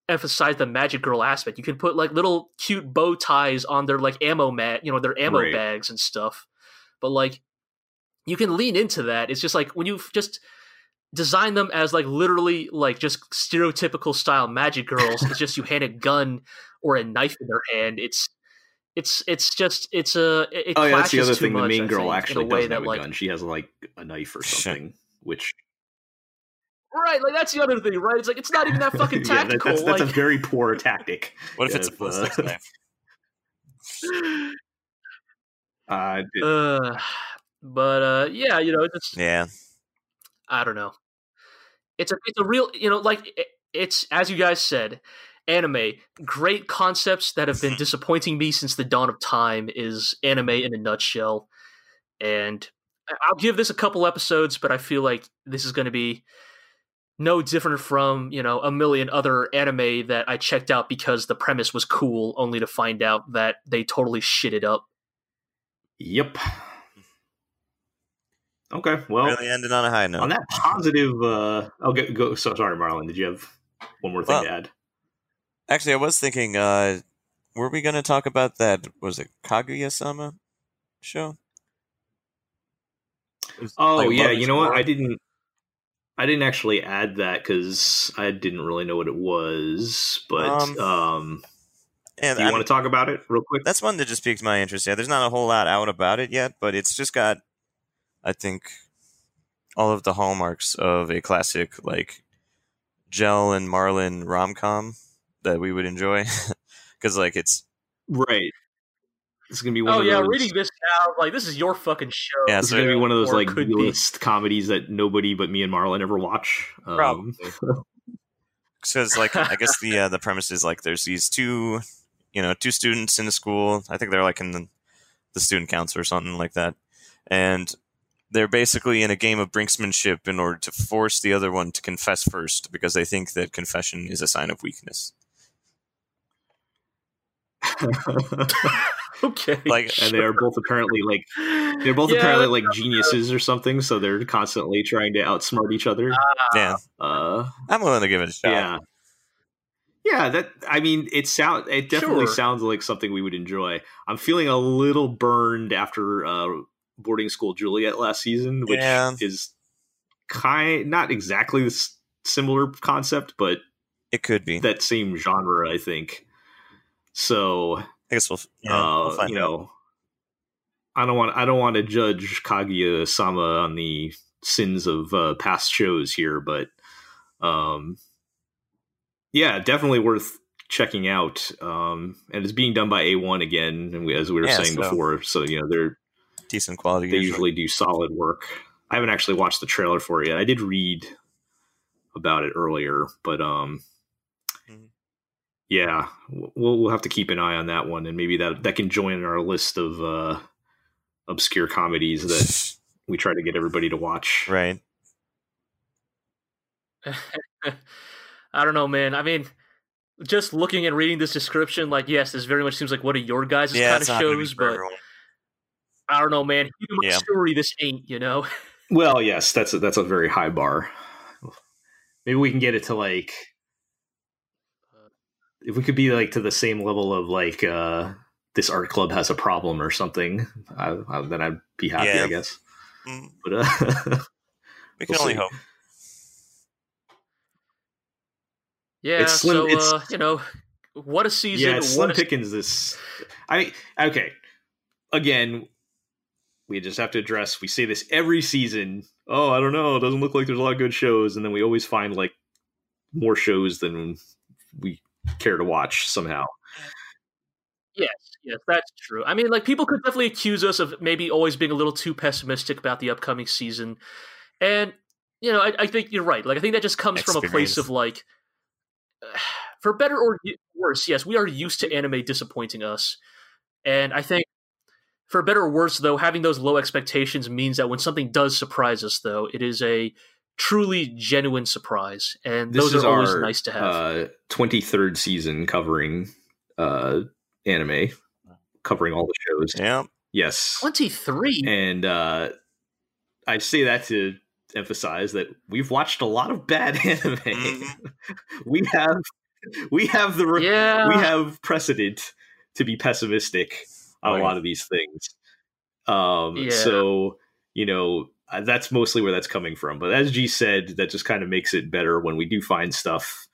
emphasize the magic girl aspect. You can put like little cute bow ties on their like ammo mat, you know, their ammo Right. bags and stuff. But like you can lean into that. It's just like when you just design them as like literally like just stereotypical style magic girls, it's just you hand a gun or a knife in their hand. It's it's it's just it's a it, it oh yeah, that's the other too thing. The much, main girl think, actually in a doesn't that have a like gun. She has like a knife or something, which right like that's the other thing right it's like it's not even that fucking Yeah, that- tactical that's, that's a very poor tactic. What if it's a If, ballistics uh, knife? Uh, it- uh, but uh yeah you know it's Yeah, I don't know. It's a it's a real you know like it- it's as you guys said, anime great concepts that have been disappointing me since the dawn of time is anime in a nutshell, and I'll give this a couple episodes, but I feel like this is going to be no different from you know a million other anime that I checked out because the premise was cool, only to find out that they totally shit it up. yep. Okay, well, really ended on a high note. on that positive, uh, I'll go. go so sorry, Marlin. Did you have one more thing Well, to add? Actually, I was thinking, uh, were we going to talk about that? Was it Kaguya-sama show? It was Oh like yeah, you know what? War. I didn't. I didn't actually add that because I didn't really know what it was. But Um, um, And do you I want to talk about it real quick? that's one that just piqued my interest. Yeah, there's not a whole lot out about it yet, but it's just got, I think, all of the hallmarks of a classic like Jel and Marlin rom com that we would enjoy. Because like it's right. It's gonna be one Oh of yeah, those. reading this now, like this is your fucking show. Yeah, It's so- gonna be one of those like could be. list comedies that nobody but me and Marlin ever watch. Um, Probably. because like I guess the uh, the premise is like there's these two, you know, two students in a school. I think they're like in the, the student council or something like that, and they're basically in a game of brinksmanship in order to force the other one to confess first because they think that confession is a sign of weakness. okay. Like and they are both apparently like they're both Yeah, apparently like geniuses or something. So they're constantly trying to outsmart each other. yeah, Uh, I'm willing to give it a shot. yeah, yeah. That I mean, it sound it definitely Sure. sounds like something we would enjoy. I'm feeling a little burned after uh, boarding school Juliet last season, which Yeah. is kind not exactly the similar concept, but It could be. that same genre, I think. So I guess we'll. Yeah, uh, we'll you know, I don't want I don't want to judge Kaguya Sama on the sins of uh, past shows here, but um, yeah, definitely worth checking out. Um, and it's being done by A1 again, and we, as we were Yeah, saying so- before. So you know they're decent quality. they usually. usually do solid work. I haven't actually watched the trailer for it yet. I did read about it earlier, but um. Yeah, we'll we'll have to keep an eye on that one, and maybe that that can join our list of uh, obscure comedies that we try to get everybody to watch. right. I don't know, man. I mean, just looking and reading this description, like, yes, this very much seems like one of your guys' Yeah, kind of not gonna be shows, for but everyone. I don't know, man. Human Yeah. story, this ain't, you know. Well, yes, that's a, that's a very high bar. Maybe we can get it to like if we could be like to the same level of like uh this art club has a problem or something, I, I, then I'd be happy, Yeah. I guess. Mm, But uh, we can We'll only see. hope. Yeah, It's slim- so it's- uh, you know, what a season! yeah, it's Slim a Pickens. This, I okay. Again, we just have to address. We say this every season. Oh, I don't know. It doesn't look like there's a lot of good shows, and then we always find like more shows than we care to watch somehow. Yes, yes, that's true. I mean, like people could definitely accuse us of maybe always being a little too pessimistic about the upcoming season, and you know, I, I think you're right. Like, I think that just comes from a place of like, for better or worse, yes, we are used to anime disappointing us, and I think. For better or worse, though, having those low expectations means that when something does surprise us, though, it is a truly genuine surprise, and This those is are always our nice to have. uh, 23rd season covering uh, anime, covering all the shows. Yeah. Yes, Twenty three. and uh, I say that to emphasize that we've watched a lot of bad anime. Mhm. we have we have the re- Yeah. we have precedent to be pessimistic on Oh, a lot of these things. Um, Yeah. so you know that's mostly where that's coming from. But as G said, that just kind of makes it better when we do find stuff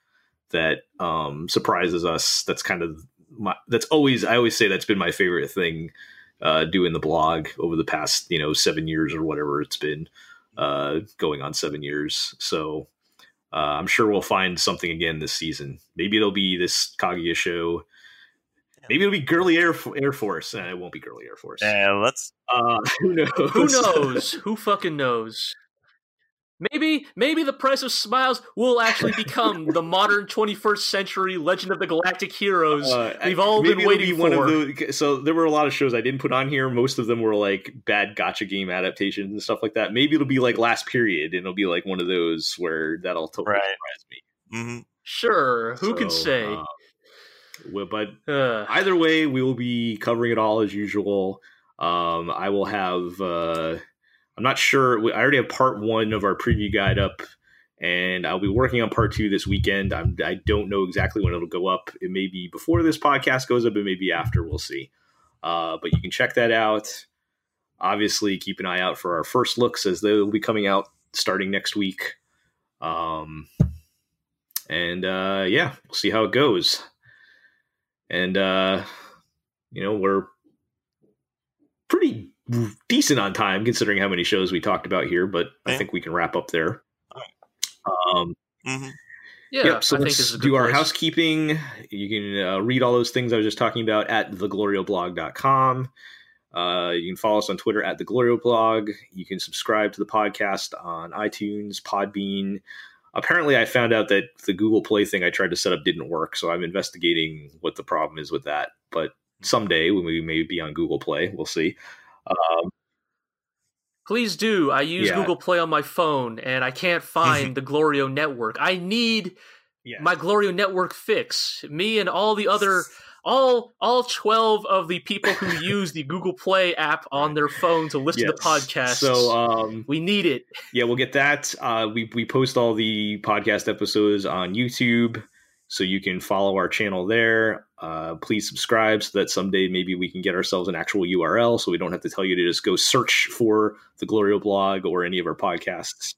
that um, surprises us. That's kind of my, that's always I always say that's been my favorite thing uh, doing the blog over the past you know seven years or whatever it's been uh, going on seven years. So uh, I'm sure we'll find something again this season. Maybe it'll be this Kaguya show. Maybe it'll be Girly Air Air Force. Eh, it won't be Girly Air Force. Yeah, let's. Uh, who knows? Who knows? Who fucking knows? Maybe, maybe the price of smiles will actually become the modern 21st century Legend of the Galactic Heroes. Uh, We've all been waiting be one for. of the. So there were a lot of shows I didn't put on here. Most of them were like bad gacha game adaptations and stuff like that. Maybe it'll be like Last Period, and it'll be like one of those where that'll totally Right. surprise me. hmm Sure, who can say? uh, well, but Ugh. either way, we will be covering it all as usual. Um, I will have. Uh, I'm not sure. I already have part one of our preview guide up, and I'll be working on part two this weekend. I'm, I don't know exactly when it'll go up. It may be before this podcast goes up. It may be after. We'll see. Uh, but you can check that out. Obviously, keep an eye out for our first looks as they will be coming out starting next week. Um, and uh, yeah, we'll see how it goes. And uh, you know, we're pretty decent on time considering how many shows we talked about here, but I think we can wrap up there. Um, hmm yeah, yep, so I let's this do our place. housekeeping. You can uh, read all those things I was just talking about at theglorioblog.com. Uh, you can follow us on Twitter at the Glorio Blog. You can subscribe to the podcast on iTunes, Podbean. Apparently, I found out that the Google Play thing I tried to set up didn't work, so I'm investigating what the problem is with that. But someday, when we may be on Google Play, we'll see. Um, Please do. I use Yeah. Google Play on my phone, and I can't find the Glorio network. I need yeah. my Glorio network fix. Me and all the other, all all twelve of the people who use the Google Play app on their phone to listen to Yes. podcasts. So, um, we need it. yeah, we'll get that. Uh, we we post all the podcast episodes on YouTube, so you can follow our channel there. Uh, please subscribe so that someday maybe we can get ourselves an actual URL, so we don't have to tell you to just go search for the Glorio blog or any of our podcasts.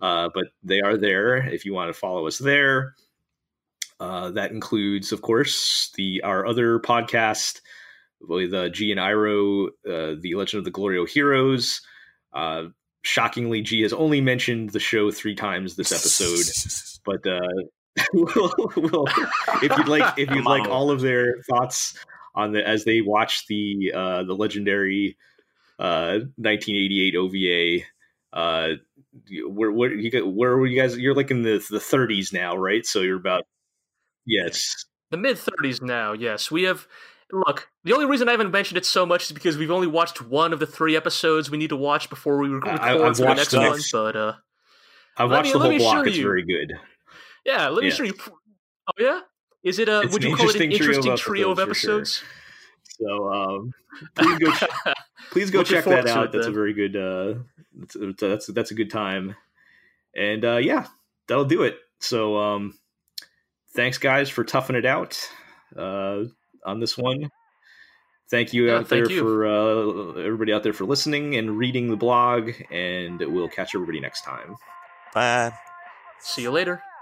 Uh, but they are there if you want to follow us there. Uh, that includes, of course, the our other podcast with uh, G and Iro, uh, the Legend of the Glorio Heroes. Uh, shockingly, G has only mentioned the show three times this episode, but uh, we'll, we'll, if you'd like, if you'd like all of their thoughts on the as they watch the uh, the legendary uh, 1988 OVA. Uh, where where you where were you guys? You're like in the the 30s now, right? So you're about yes, The mid thirties now. Yes, we have. look, the only reason I haven't mentioned it so much is because we've only watched one of the three episodes we need to watch before we record I- for the next the one. But uh, I've watched me- the whole me block. It's you. very good. yeah, let me Yes. show you. Oh yeah, is it a? It's would you call it an interesting trio of episodes, episodes? So um, please go ch- please go check that out. That's a very good. Uh, that's, that's that's a good time. And uh, yeah, that'll do it. So um, thanks guys for toughing it out uh, on this one. Thank you Yeah, out there thank you. for uh, everybody out there for listening and reading the blog. And we'll catch everybody next time. Bye. See you later.「